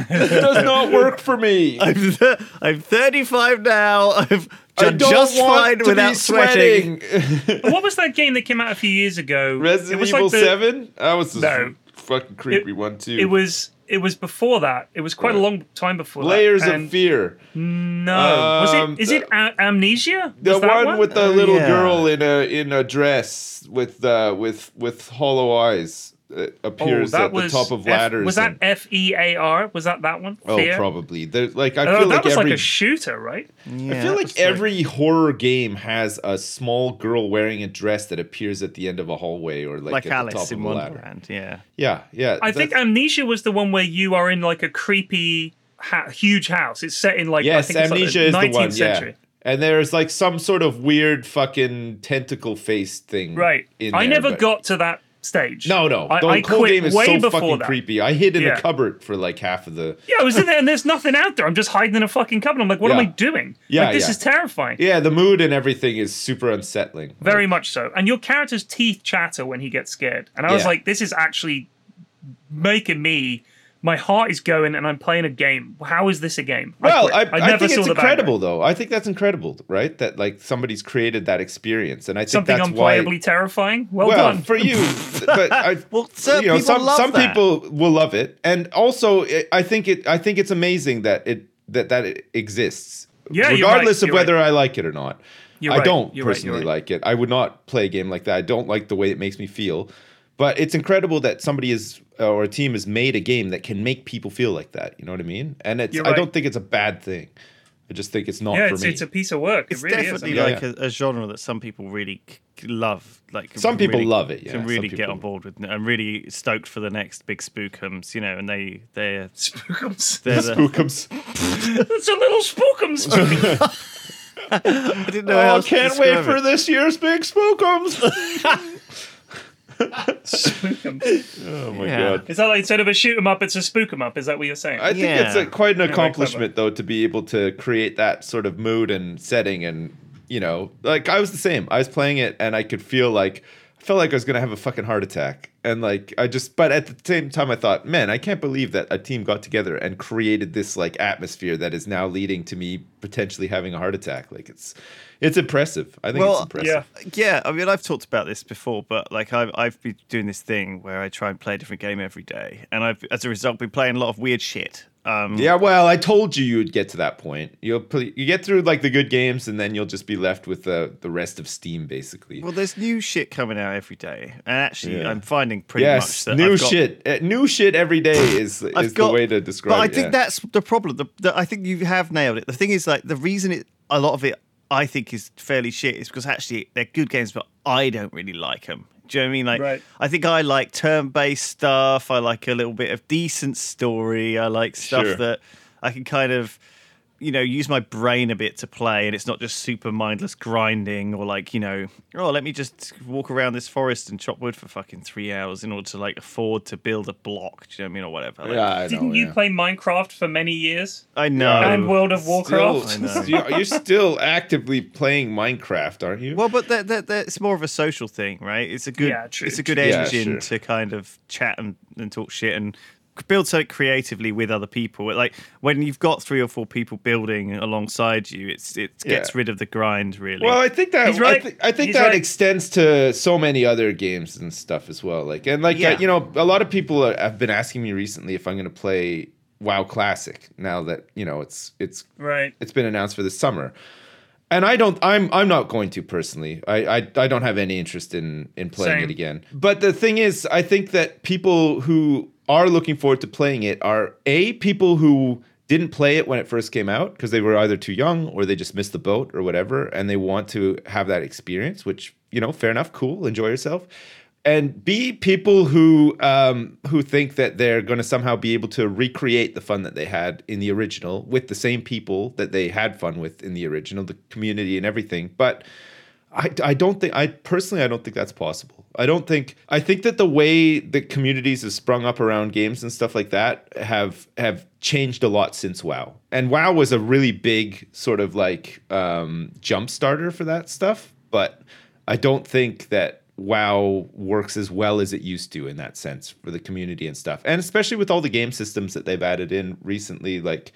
this does not work for me. I'm, th- I'm 35 now i've I don't just want fine to without be sweating sweating. (laughs) what was that game that came out a few years ago? Resident it was Evil like the, Seven. That was a No. fucking creepy one too. It was it was before that. It was quite a long time before Layers that. of and Fear. No, was Um, it? Is it a- Amnesia? The Was that one, with the Uh, little yeah. girl in a in a dress with uh, with with hollow eyes that Oh, appears that at the top of F- ladders. was that F E A R? Was that that one? oh, Fear? probably. There's like I Oh, feel that like was every like a shooter, right? yeah, I feel like was every horror game has a small girl wearing a dress that appears at the end of a hallway or like, like at the top alice of in a ladder. wonderland yeah Yeah, yeah. I think Amnesia was the one where you are in like a creepy, ha- huge house. It's set in like I yes, think it's like amnesia the is the 19th one. century. Yeah. And there's like some sort of weird fucking tentacle face thing. Right. In I there, never but- got to that stage. No, no. I, the I whole quit game is way so fucking that. creepy. I hid in Yeah. a cupboard for like half of the. Yeah, I was in there and there's nothing out there. I'm just hiding in a fucking cupboard. I'm like, what am I doing? Yeah, like, this yeah. is terrifying. Yeah, the mood and everything is super unsettling. Very much so. And your character's teeth chatter when he gets scared. And I was like, this is actually making me. My heart is going, and I'm playing a game. How is this a game? Well, quit. I, I, never think saw it's the incredible, guy. though. I think that's incredible, right? That like somebody's created that experience, and I think Something that's unplayably why. terrifying. Well, Well, done. for you, (laughs) but I, Well, certain you know, people some love some that. people will love it, and also it, I think it. I think it's amazing that it that that it exists. Yeah, you're right, regardless of you're whether I like it or not. You're I right, don't you're personally right. like it. I would not play a game like that. I don't like the way it makes me feel. But it's incredible that somebody is uh, or a team has made a game that can make people feel like that. You know what I mean? And it's You're I don't think it's a bad thing. I just think it's not yeah, for it's, me. it's a piece of work. It's it really definitely is. Like Yeah. A, a genre that some people really c- c- love. Like Some people really- love it, yeah, can really get on board with. I'm really stoked for the next big spookums, you know, and they they're (laughs) spookums. they're the, Spookums. it's a little spookums. (laughs) I didn't know oh, how Oh, else can't wait describe for this year's big Spookums. (laughs) spookums. oh my Yeah. god. Is that like instead of a shoot 'em up, it's a spook 'em up? Is that what you're saying? I think it's Yeah. a, quite an accomplishment, though, to be able to create that sort of mood and setting. And, you know, like I was the same. I was playing it and I could feel like, I felt like I was going to have a fucking heart attack. And, like, I just, but at the same time, I thought, man, I can't believe that a team got together and created this, like, atmosphere that is now leading to me potentially having a heart attack. Like, it's, it's impressive. I think it's impressive. yeah. Yeah, I mean, I've talked about this before, but like I've I've been doing this thing where I try and play a different game every day, and I've as a result been playing a lot of weird shit. Um, Yeah, well, I told you you would get to that point. You'll you get through like the good games, and then you'll just be left with the the rest of Steam, basically. Well, there's new shit coming out every day, and actually, Yeah. I'm finding pretty yes, much that new got, shit, Uh, new shit every day is is got- the way to describe. It. But I think yeah. that's the problem. The, the, I think you have nailed it. The thing is, like, the reason it a lot of it I think is fairly shit is because actually they're good games, but I don't really like them. Do you know what I mean? Like, Right. I think I like turn-based stuff. I like a little bit of decent story. I like stuff Sure. that I can kind of, you know, use my brain a bit to play, and it's not just super mindless grinding or like, you know, oh, let me just walk around this forest and chop wood for fucking three hours in order to like afford to build a block. Do you know what I mean, or whatever? Like, yeah, I. Didn't you yeah. play Minecraft for many years? I know. And World of Warcraft? I know. you're, you're still actively playing Minecraft, aren't you? Well, but that, that, that, it's more of a social thing, right? It's a good, Yeah, true, it's a good true. Yeah, engine sure. to kind of chat and, and talk shit and build something creatively with other people. Like when you've got three or four people building alongside you, it's it gets Yeah. rid of the grind, really. Well, I think that He's right. I, thi- I think He's that right. extends to so many other games and stuff as well. Like and like Yeah. uh, you know, a lot of people are, have been asking me recently if I'm going to play WoW Classic now that you know it's it's Right. it's been announced for the summer. And I don't I'm I'm not going to personally. I I, I don't have any interest in in playing Same. it again. But the thing is, I think that people who are looking forward to playing it are a people who didn't play it when it first came out because they were either too young or they just missed the boat or whatever and they want to have that experience which you know fair enough cool enjoy yourself and b people who um, who think that they're going to somehow be able to recreate the fun that they had in the original with the same people that they had fun with in the original, the community and everything. But I, I don't think I personally I don't think that's possible. I don't think I think that the way the communities have sprung up around games and stuff like that have have changed a lot since WoW. And WoW was a really big sort of like um, jump starter for that stuff. But I don't think that WoW works as well as it used to in that sense for the community and stuff. And especially with all the game systems that they've added in recently, like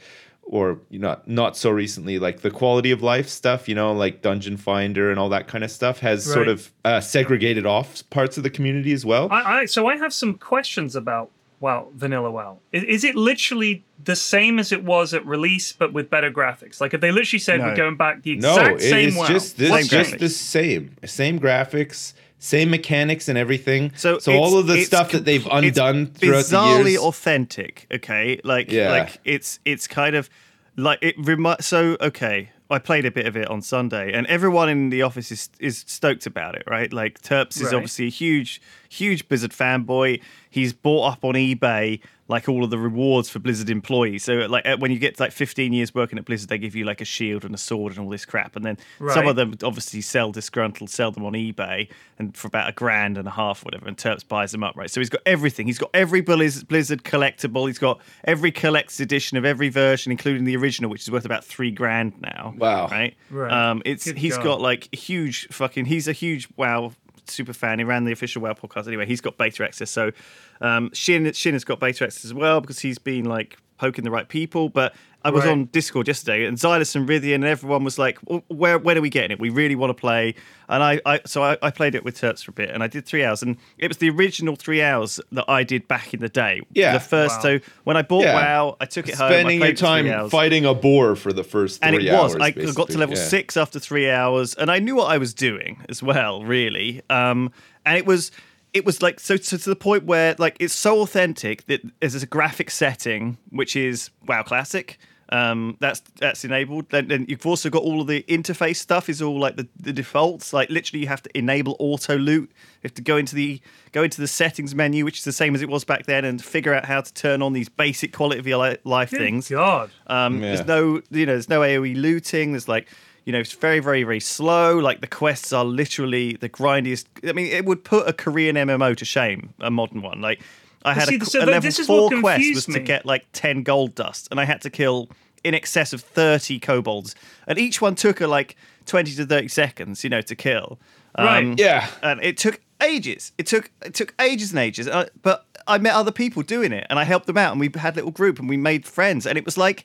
or you know not so recently, like the quality of life stuff, you know, like Dungeon Finder and all that kind of stuff has sort of uh, segregated off parts of the community as well. I, I so I have some questions about WoW, Vanilla WoW. Is, is it literally the same as it was at release, but with better graphics? Like if they literally said No. we're going back the no, exact it same is WoW, just this, what's just changed? the same, same graphics, same mechanics and everything. So, so all of the it's stuff that they've com- it's undone throughout the bizarrely years. authentic. Okay, like Yeah. like it's it's kind of like it remi- So okay, I played a bit of it on Sunday, and everyone in the office is is stoked about it, right? Like Terps is Right. obviously a huge huge Blizzard fanboy. He's bought up on eBay like all of the rewards for Blizzard employees. So like uh, when you get like 15 years working at Blizzard, they give you like a shield and a sword and all this crap. And then some of them obviously sell disgruntled, sell them on eBay and for about a grand and a half, or whatever. And Terps buys them up, right? So he's got everything. He's got every Blizzard collectible. He's got every collector's edition of every version, including the original, which is worth about three grand now. Wow. Right. Right. Um, it's Good he's God. got like huge fucking. He's a huge WoW super fan. He ran the official WoW podcast anyway. He's got beta access. So um, Shin Shin has got beta access as well because he's been like poking the right people. But I was Right. on Discord yesterday, and Zylus and Rythian and everyone was like, "W- "Where when are we getting it? We really want to play." And I, I so I, I played it with Terps for a bit, and I did three hours, and it was the original three hours that I did back in the day. Yeah. the first. Wow. So when I bought Yeah. WoW, I took it home. Spending your played for time fighting a boar for the first and it was hours. I got to level Yeah. six after three hours, and I knew what I was doing as well, really. Um, and it was it was like so, so to the point where like it's so authentic that there's a graphic setting which is WoW Classic. Um, that's that's enabled. Then, then you've also got all of the interface stuff is all like the, the defaults. Like literally, you have to enable auto loot. You have to go into the go into the settings menu, which is the same as it was back then, and figure out how to turn on these basic quality of your life Good things. God. Um, Yeah. There's no, you know, there's no AOE looting. There's like, you know, it's very, very, very slow. Like the quests are literally the grindiest. I mean, it would put a Korean MMO to shame, a modern one. Like, I had see, a, so a level this four what quest was confused to get like ten gold dust, and I had to kill in excess of thirty kobolds, and each one took a like twenty to thirty seconds, you know, to kill. Um, Right. Yeah. and it took ages. It took it took ages and ages. Uh, but I met other people doing it, and I helped them out, and we had a little group, and we made friends, and it was like,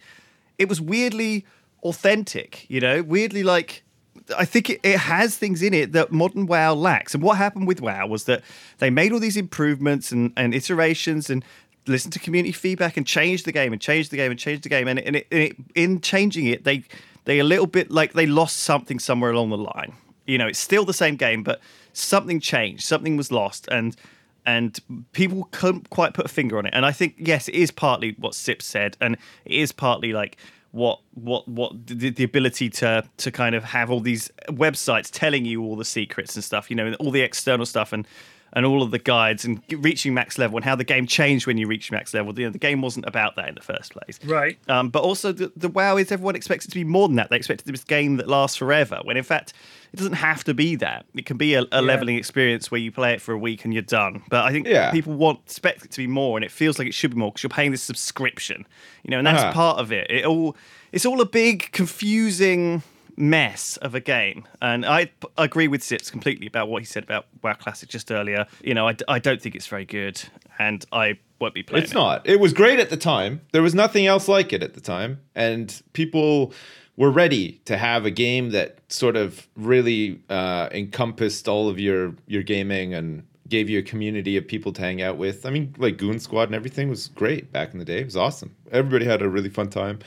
it was weirdly authentic, you know, weirdly like. I think it, it has things in it that modern WoW lacks. And what happened with WoW was that they made all these improvements and, and iterations and listened to community feedback and changed the game and changed the game and changed the game. And, and it, it, in changing it, they they a little bit like they lost something somewhere along the line. You know, it's still the same game, but something changed, something was lost, and and people couldn't quite put a finger on it. And I think yes, it is partly what Sips said, and it is partly like what what what the, the ability to to kind of have all these websites telling you all the secrets and stuff, you know, all the external stuff. And and all of the guides and reaching max level and how the game changed when you reach max level. You know, the game wasn't about that in the first place. Right. Um, but also, the, the WoW is everyone expects it to be more than that. They expect it to be this game that lasts forever, when in fact, it doesn't have to be that. It can be a, a leveling experience where you play it for a week and you're done. But I think Yeah. people want expect it to be more, and it feels like it should be more because you're paying this subscription, you know, and that's Uh-huh. part of it. It all it's all a big confusing mess of a game. And I agree with Sips completely about what he said about WoW Classic just earlier. You know, I, d- I don't think it's very good, and I won't be playing It's it. not. It was great at the time. There was nothing else like it at the time, and people were ready to have a game that sort of really uh, encompassed all of your your gaming and gave you a community of people to hang out with. I mean, like Goon Squad and everything was great back in the day. It was awesome. Everybody had a really fun time.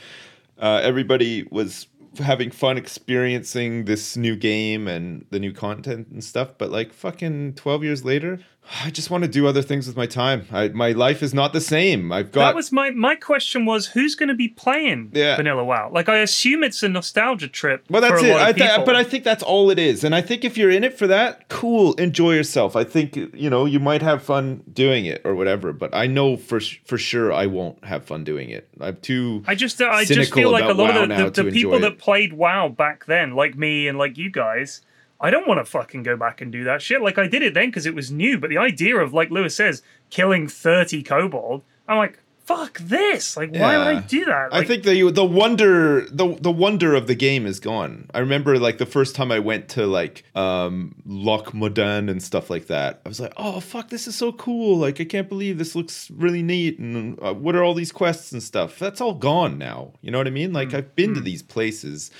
Uh, everybody was having fun experiencing this new game and the new content and stuff. But like fucking twelve years later, I just want to do other things with my time. I, my life is not the same. I've got that was my my question was who's going to be playing Yeah. Vanilla WoW? Like I assume it's a nostalgia trip. well, that's it. I th- but I think that's all it is. And I think if you're in it for that, cool, enjoy yourself. I think you know you might have fun doing it or whatever. But I know for for sure I won't have fun doing it. I'm too. I just I just feel like a lot WoW of the, the, the people that. Played WoW back then, like me and like you guys, I don't want to fucking go back and do that shit. Like I did it then because it was new, but the idea of like Lewis says, killing thirty kobold, I'm like, fuck this. Like why would I do that? I think the the wonder the the wonder of the game is gone. I remember like the first time I went to like um Loch Modan and stuff like that. I was like, "Oh fuck, this is so cool. Like I can't believe this looks really neat and uh, what are all these quests and stuff?" That's all gone now. You know what I mean? Like I've been to these places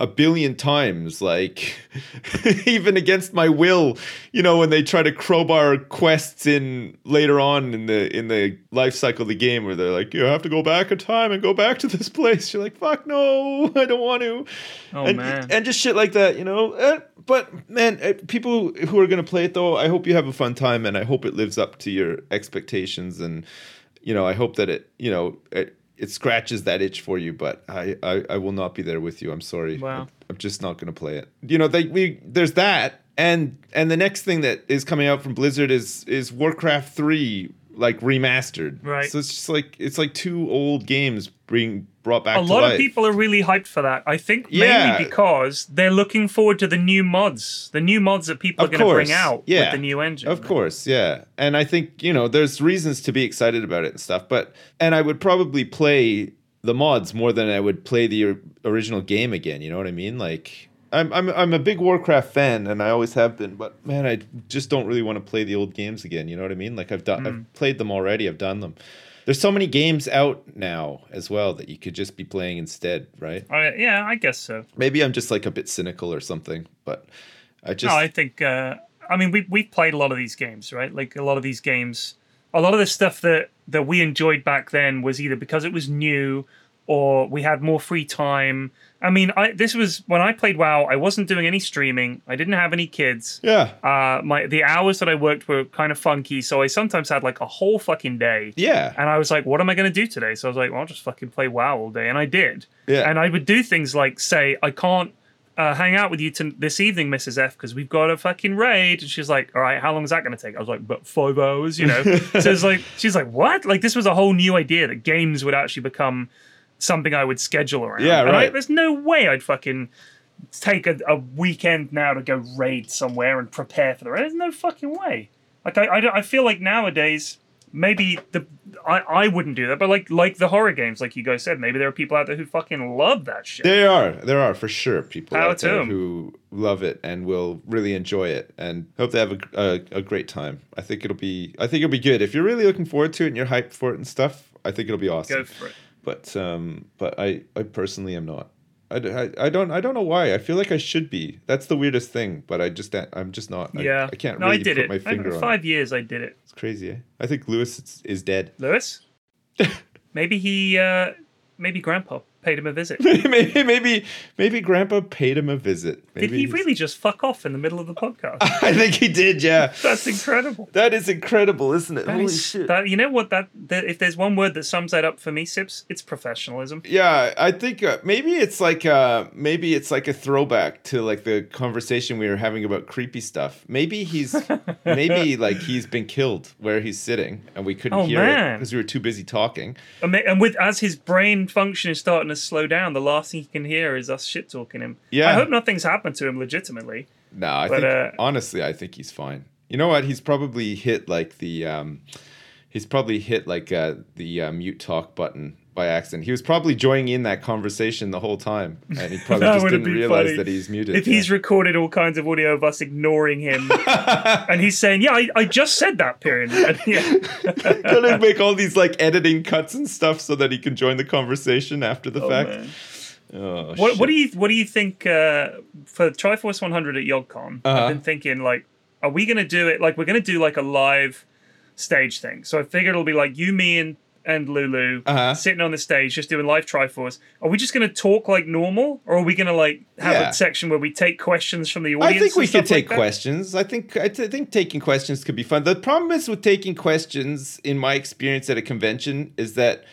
a billion times like (laughs) even against my will you know when they try to crowbar quests in later on in the in the life cycle of the game where they're like you have to go back in time and go back to this (laughs) place. You're like fuck no (laughs) i don't want to. Oh, and, man. and just shit like that you know? Eh, but man eh, people who are going to play it though i hope you have a fun time and i hope it lives up to your expectations and you know i hope that it you know it, it scratches that itch for you, but I, I, I will not be there with you. I'm sorry. Wow. I'm, I'm just not going to play it. You know, they, we there's that, and and the next thing that is coming out from Blizzard is is Warcraft three like remastered. Right. So it's just like it's like two old games being brought back. a lot life. of people are really hyped for that. I think Yeah. mainly because they're looking forward to the new mods, the new mods that people Of are going to bring out yeah. with the new engine. Of course, yeah. And I think, you know, there's reasons to be excited about it and stuff, but and I would probably play the mods more than I would play the original game again, you know what I mean? Like I'm I'm I'm a big Warcraft fan and I always have been, but man, I just don't really want to play the old games again, you know what I mean? Like I've done Hmm. I've played them already, I've done them. There's so many games out now as well that you could just be playing instead, right? I, yeah, I guess so. Maybe I'm just like a bit cynical or something, but I just no, I think. Uh, I mean, we we've played a lot of these games, right? Like a lot of these games, a lot of the stuff that that we enjoyed back then was either because it was new or we had more free time. I mean, I this was when I played WoW. I wasn't doing any streaming. I didn't have any kids. yeah. Uh, my the hours that I worked were kind of funky, so I sometimes had like a whole fucking day. Yeah. And I was like, what am I going to do today? So I was like, well, I'll just fucking play WoW all day. And I did. Yeah. And I would do things like say, I can't uh, hang out with you to this evening, Mrs. F, because we've got a fucking raid. And she's like, all right, how long is that going to take? I was like, but five hours, you know? (laughs) so it's like, she's like, what? Like, this was a whole new idea that games would actually become something I would schedule around. Yeah, And I- right. there's no way I'd fucking take a, a weekend now to go raid somewhere and prepare for the raid. There's no fucking way. Like I, I, don't- I feel like nowadays maybe the I, I wouldn't do that, but like like the horror games, like you guys said, maybe there are people out there who fucking love that shit. There are, there are for sure people Power out there who love it and will really enjoy it, and hope they have a, a, a great time. I think it'll be, I think it'll be good if you're really looking forward to it and you're hyped for it and stuff. I think it'll be awesome. Go for it. But um, but I, I personally am not. I, I, I don't I don't know why. I feel like I should be. That's the weirdest thing, but I just I'm just not. Yeah, I can't no, really I did put it. my I- finger on. five years, I did it. It's crazy. Eh? I think Lewis is, is dead. Lewis, (laughs) maybe he, uh maybe Grandpa paid him a visit. (laughs) maybe maybe maybe Grandpa paid him a visit. Maybe Did he he's- really just fuck off in the middle of the podcast? (laughs) I think he did. Yeah. (laughs) That's incredible. That is incredible, isn't it? That Holy is- shit. that- you know what? That, that if there's one word that sums that up for me, Sips, it's professionalism. yeah, I think uh, maybe it's like uh maybe it's like a throwback to like the conversation we were having about creepy stuff. Maybe he's maybe like he's been killed where he's sitting and we couldn't Oh, hear it because we were too busy talking. And and with as his brain function is starting to slow down, the last thing he can hear is us shit talking him. Yeah. I hope nothing's happened to him legitimately. No, I But, think uh, honestly, I think he's fine. You know what? He's probably hit like the um, he's probably hit like uh, the uh, mute talk button by accident. He was probably joining in that conversation the whole time, and he probably (laughs) just didn't realize funny. that he's muted. If yeah. he's recorded all kinds of audio of us ignoring him, (laughs) and he's saying, "Yeah, I, I just said that, Period. (laughs) And, yeah. gonna make all these like editing cuts and stuff so that he can join the conversation after the Oh, fact. man. Oh, What, shit. what do you What do you think uh, for Triforce 100 at YogCon? Uh-huh. I've been thinking like, are we gonna do it? Like, we're gonna do like a live stage thing. So I figured it'll be like you, me, and and Lulu Uh-huh. sitting on the stage just doing live Triforce. Are we just gonna talk like normal, or are we gonna like have Yeah. a section where we take questions from the audience? I think we could stuff like take questions. I think I th- think taking questions could be fun. The problem is with taking questions, in my experience at a convention, is that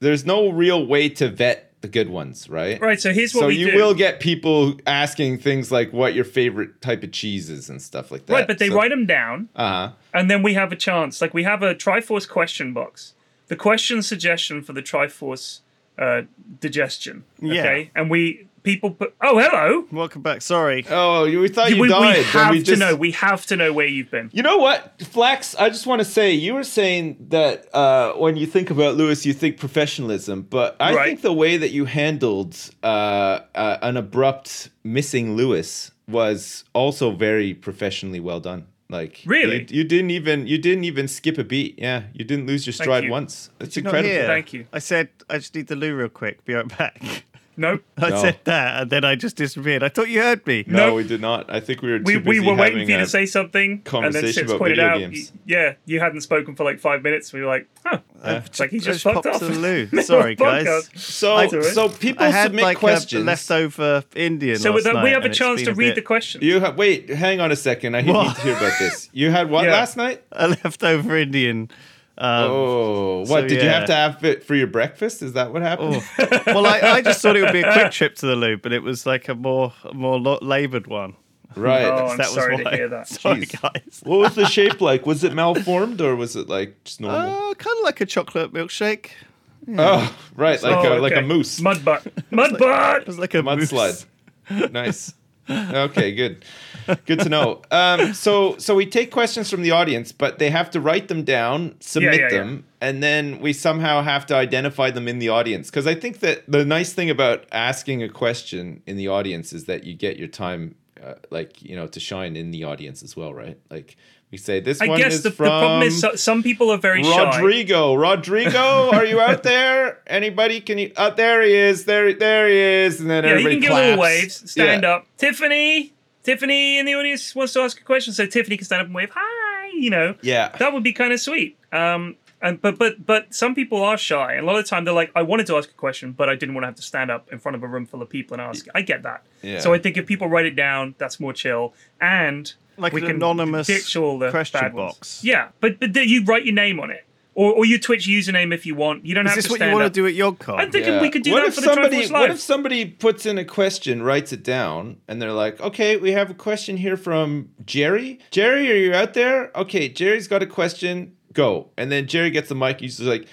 there's no real way to vet the good ones, right? Right. So here's what so we you do. will get people asking things like what your favorite type of cheese is and stuff like that. right, but they So- write them down. Uh-huh. And then we have a chance. Like we have a Triforce question box. The question suggestion for the Triforce uh, digestion. Yeah. Okay. And we people put. Oh, hello. Welcome back. Sorry. Oh, you- we thought you we, we died. then have we to know. We have to know where you've been. You know what, Flax? I just want to say you were saying that uh, when you think about Lewis, you think professionalism, but I Right. think the way that you handled uh, uh, an abrupt missing Lewis was also very professionally well done. Like Really? you, you didn't even you didn't even skip a beat. Yeah, you didn't lose your stride you. once. That's incredible. Thank you. I said I just need the loo real quick. Be right back. (laughs) Nope. (laughs) I No. said that, and then I just disappeared. I thought you heard me. No, Nope. we did not. I think we were too We, we busy were waiting having for you a- to say something, and then conversation Sips about pointed video out, games. y- yeah, you hadn't spoken for like five minutes. We were like, huh, uh, it's like he just, just fucked popped off. to the loo. Sorry, guys. So, That's so people I had submit like questions. a leftover Indian. So last that we have a chance to a read bit- the question. You ha- wait, hang on a second. I (laughs) need to hear about this. You had what Yeah. last night? a leftover Indian. Um, Oh, what so, did you have to have it for your breakfast? Is that what happened? Oh. (laughs) well, I, I just thought it would be a quick (laughs) trip to the loo, but it was like a more a more lo- laboured one. Right. Oh, I'm that was sorry why. to hear that. (laughs) Sorry, Jeez. guys. What was the shape like? Was it malformed or was it like just normal? Uh, kind of like a chocolate milkshake. oh, right, like Oh, a like a moose. Mud butt. Mud butt. It was like a mudslide. nice. Okay, good. Good to know. Um, so so we take questions from the audience, but they have to write them down, submit yeah, yeah. them, and then we somehow have to identify them in the audience. Because I think that the nice thing about asking a question in the audience is that you get your time, uh, like you know, to shine in the audience as well, right? Like we say, this I one guess is the, the from problem is so, some people are very shy. Rodrigo. Rodrigo, are you out there? Anybody? Can you? Oh, there he is. There, there he is. And then Yeah, you everybody can give claps. little waves, stand Yeah. up. Tiffany, Tiffany in the audience wants to ask a question, so Tiffany can stand up and wave hi. You know, Yeah. that would be kind of sweet. Um, and but but but some people are shy. And a lot of the time they're like, I wanted to ask a question, but I didn't want to have to stand up in front of a room full of people and ask. I get that. Yeah. So I think if people write it down, that's more chill. And Like we an can anonymous ditch all the question bad ones. box. Yeah, but but then you write your name on it, or or your Twitch username if you want. You don't Is have this to what stand you want up. to do at YogCon? I'm thinking Yeah. we could do what that if for the somebody, Triforce What if somebody puts in a question, writes it down, and they're like, "Okay, we have a question here from Jerry. Jerry, are you out there? Okay, Jerry's got a question. Go." And then Jerry gets the mic. He's just like,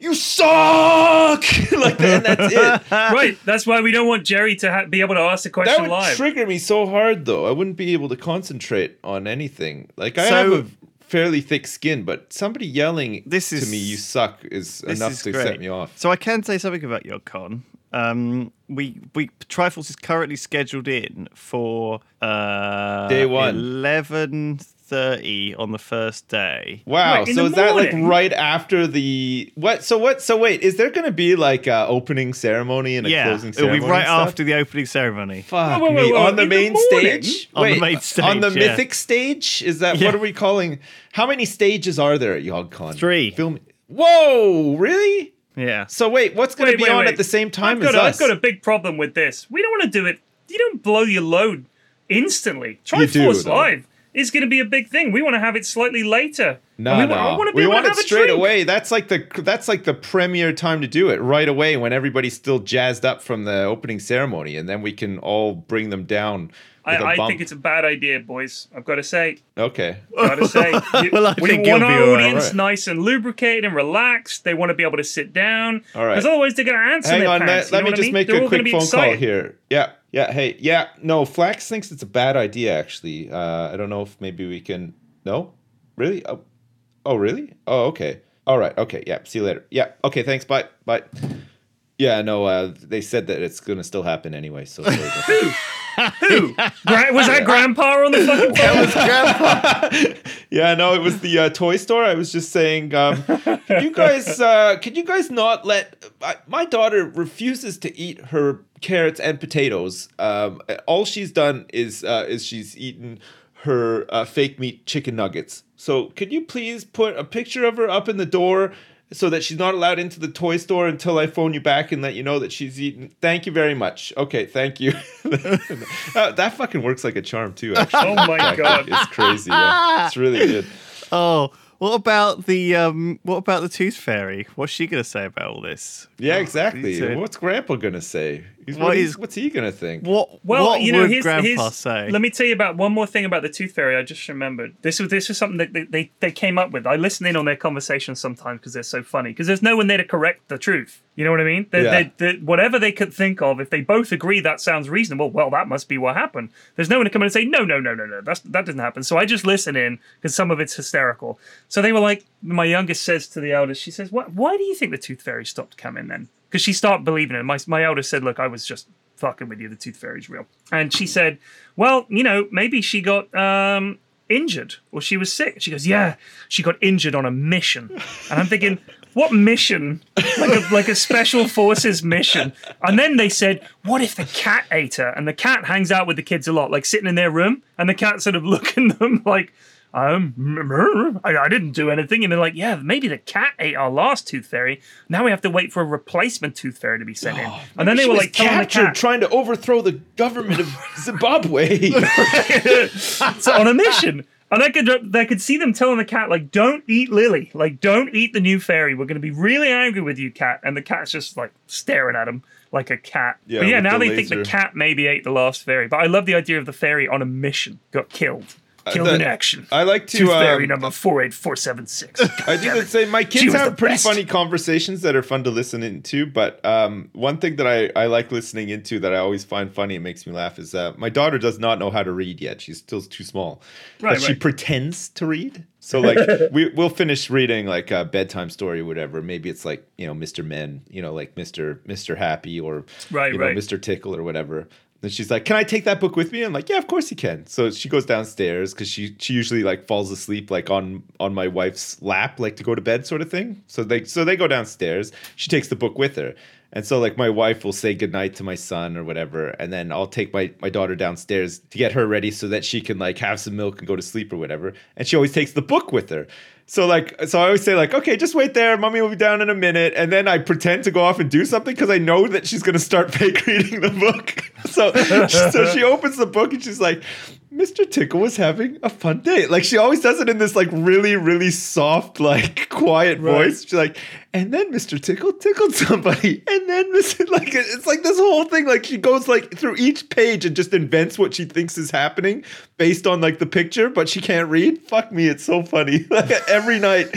"You suck!" (laughs) like that, and that's it. (laughs) right. That's why we don't want Jerry to ha- be able to ask the That question would live. trigger me so hard, though. I wouldn't be able to concentrate on anything. Like I So- have a fairly thick skin, but somebody yelling This to me, "You suck," is enough is to great. set me off. So I can say something about YogCon. Um, we we Triforce is currently scheduled in for uh, Day one. eleven thirty on the first day. Wow. Wait, so the is that like right after the what? So what? So wait, is there going to be like a opening ceremony and a yeah, closing ceremony? it'll be right after the opening ceremony. Fuck Whoa, whoa, me whoa, whoa, on the in the main morning? stage. On the Wait, main on the yeah. mythic stage. Is that Yeah. what are we calling? How many stages are there at YogCon? Three. Film. Whoa! Really? Yeah. So wait, what's going to be wait, on wait. at the same time I've got, as a, us? I've got a big problem with this. We don't want to do it. You don't blow your load instantly. You do, Triforce though. Live is going to be a big thing. We want to have it slightly later. No, And we, no, want to be we want it have straight away. That's like the that's like the premier time to do it right away when everybody's still jazzed up from the opening ceremony, and then we can all bring them down. I, a I, I bump. think it's a bad idea, boys. I've got to say. okay. Gotta (laughs) say, you- Well, I we think want you'll our audience Right. nice and lubricated and relaxed. They want to be able to sit down. All right. Because otherwise they're going to answer Hang their on, pants. let, let me what I just mean? make They're a quick be phone call here. Yeah, yeah, hey, yeah. No, Flax thinks it's a bad idea. Actually, uh, I don't know if maybe we can. No, really? Oh, oh, really? Oh, okay. All right. Okay. Yeah. See you later. Yeah. Okay. Thanks. Bye. Bye. Yeah. No. Uh, they said that it's gonna still happen anyway. So. sorry. Who? Gra- was that Grandpa on the fucking phone? That was Grandpa. (laughs) yeah, no, it was the uh, toy store. I was just saying, um, could you guys, uh, could you guys not let I, my daughter refuses to eat her carrots and potatoes. Um, all she's done is uh, is she's eaten her uh, fake meat chicken nuggets. So could you please put a picture of her up in the door? So that she's not allowed into the toy store until I phone you back and let you know that she's eaten. Thank you very much. Okay, thank you. (laughs) Uh, that fucking works like a charm too. (laughs) Actually, Oh my That God. it's crazy. Yeah. It's really good. Oh, what about the um? What about the Tooth Fairy? What's she gonna say about all this? Yeah, exactly. What's Grandpa gonna say? He's, What what he's- what's he gonna think? What Well, what you know, would here's, Grandpa here's- say? Let me tell you about one more thing about the Tooth Fairy. I just remembered. This was this was something that they, they, they came up with. I listen in on their conversations sometimes because they're so funny. Because there's no one there to correct the truth. You know what I mean? They, Yeah. they, they, whatever they could think of, if they both agree that sounds reasonable, well, that must be what happened. There's no one to come in and say, no, no, no, no, no, that's, that doesn't happen. So I just listen in because some of it's hysterical. So they were like, my youngest says to the eldest, she says, what, why do you think the Tooth Fairy stopped coming then? Because she started believing it. My, my eldest said, look, I was just fucking with you. The Tooth Fairy's real. And she said, well, you know, maybe she got um, injured or she was sick. She goes, yeah, she got injured on a mission. And I'm thinking, what mission? Like a, like a special forces mission. And then they said, what if the cat ate her? And the cat hangs out with the kids a lot, like sitting in their room, and the cat sort of (laughs) looking them like, um, (laughs) I, I didn't do anything. And they're like, yeah, maybe the cat ate our last tooth fairy. Now we have to wait for a replacement tooth fairy to be sent in. And then they were like telling the captured cat trying to overthrow the government of (laughs) Zimbabwe. (laughs) so on a mission. And I could they could see them telling the cat like, "Don't eat Lily, like don't eat the new fairy. We're going to be really angry with you, cat." And the cat's just like staring at him, like a cat. Yeah, but yeah, now the they think the cat maybe ate the last fairy. But I love the idea of the fairy on a mission, got killed, killed Uh, in action. I like to, Tooth fairy um, number four eight four seven six. (laughs) I do same. My kids have pretty best. funny conversations that are fun to listen into. But um, one thing that I, I like listening into that I always find funny and makes me laugh is uh, my daughter does not know how to read yet. She's still too small. Right, but she pretends to read. So like (laughs) we we'll finish reading like a bedtime story or whatever. Maybe it's like you know Mr. Men, you know like Mr. Mr. Happy or Right, you know, right. Mr. Tickle or whatever. Then she's like, "Can I take that book with me?" I'm like, "Yeah, of course you can." So she goes downstairs because she she usually like falls asleep like on on my wife's lap, like to go to bed, sort of thing. So they so they go downstairs. She takes the book with her, and so like my wife will say goodnight to my son or whatever, and then I'll take my my daughter downstairs to get her ready so that she can like have some milk and go to sleep or whatever. And she always takes the book with her. So like, so I always say like, okay, just wait there. Mommy will be down in a minute, and then I pretend to go off and do something because I know that she's gonna start (laughs) fake reading the book. So, (laughs) so she opens the book and she's like, Mr. Tickle was having a fun day. Like she always does it in this like really, really soft, like (laughs) quiet voice. She's like, and then Mr. Tickle tickled somebody, (laughs) and then Mr. (laughs) Like it's like this whole thing. Like she goes like through each page and just invents what she thinks is happening based on like the picture, but she can't read. Fuck me, it's so funny. Like every night,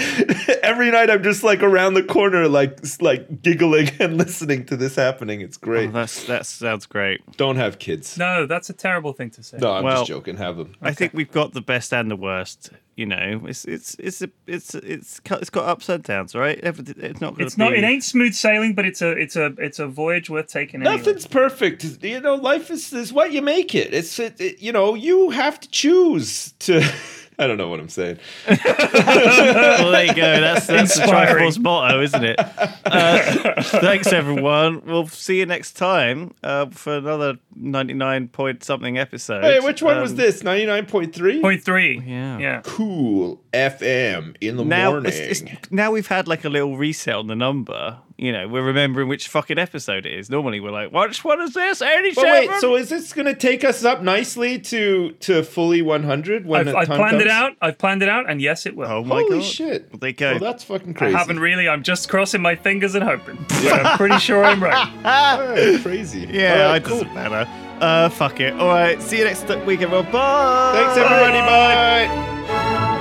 every night I'm just like around the corner, like like giggling and listening to this happening. It's Oh, great. that's that sounds great. Don't have kids. no, that's a terrible thing to say. No, I'm Well- just joking. Have them. I think we've got the best and the worst. You know, it's it's it's a, it's it's got- it's got ups and downs, right? It's not. Gonna It's not. Be, It ain't smooth sailing, but it's a. It's a. It's a voyage worth taking. Anyway. Nothing's perfect. You know, life is, is what you make it. It's it, it- you know, you have to choose to (laughs) I don't know what I'm saying. (laughs) well, there you go. That's that's the Triforce motto, isn't it? Uh, thanks, everyone. We'll see you next time uh, for another ninety-nine point something episode. Hey, which one was Um, this? 99.3? Point three. Yeah. Yeah. Cool FM in the Now, morning. it's, it's, now we've had like a little reset on the number. You know, we're remembering which fucking episode it is. Normally, we're like, "Which one is this?" but Eighty-seven. wait, so is this going to take us up nicely to to fully 100 when I've, I've time planned it out. I've planned it out, and yes, it will. oh my Holy god! shit! Well, there you go. Well, that's fucking I crazy. haven't really. I'm just crossing my fingers and hoping. (laughs) Yeah. I'm pretty sure I'm right. (laughs) All right, crazy. (laughs) yeah, All right, it cool. doesn't matter. Uh, fuck it. All right, see you next week, everyone. Bye. Thanks, everybody. Bye.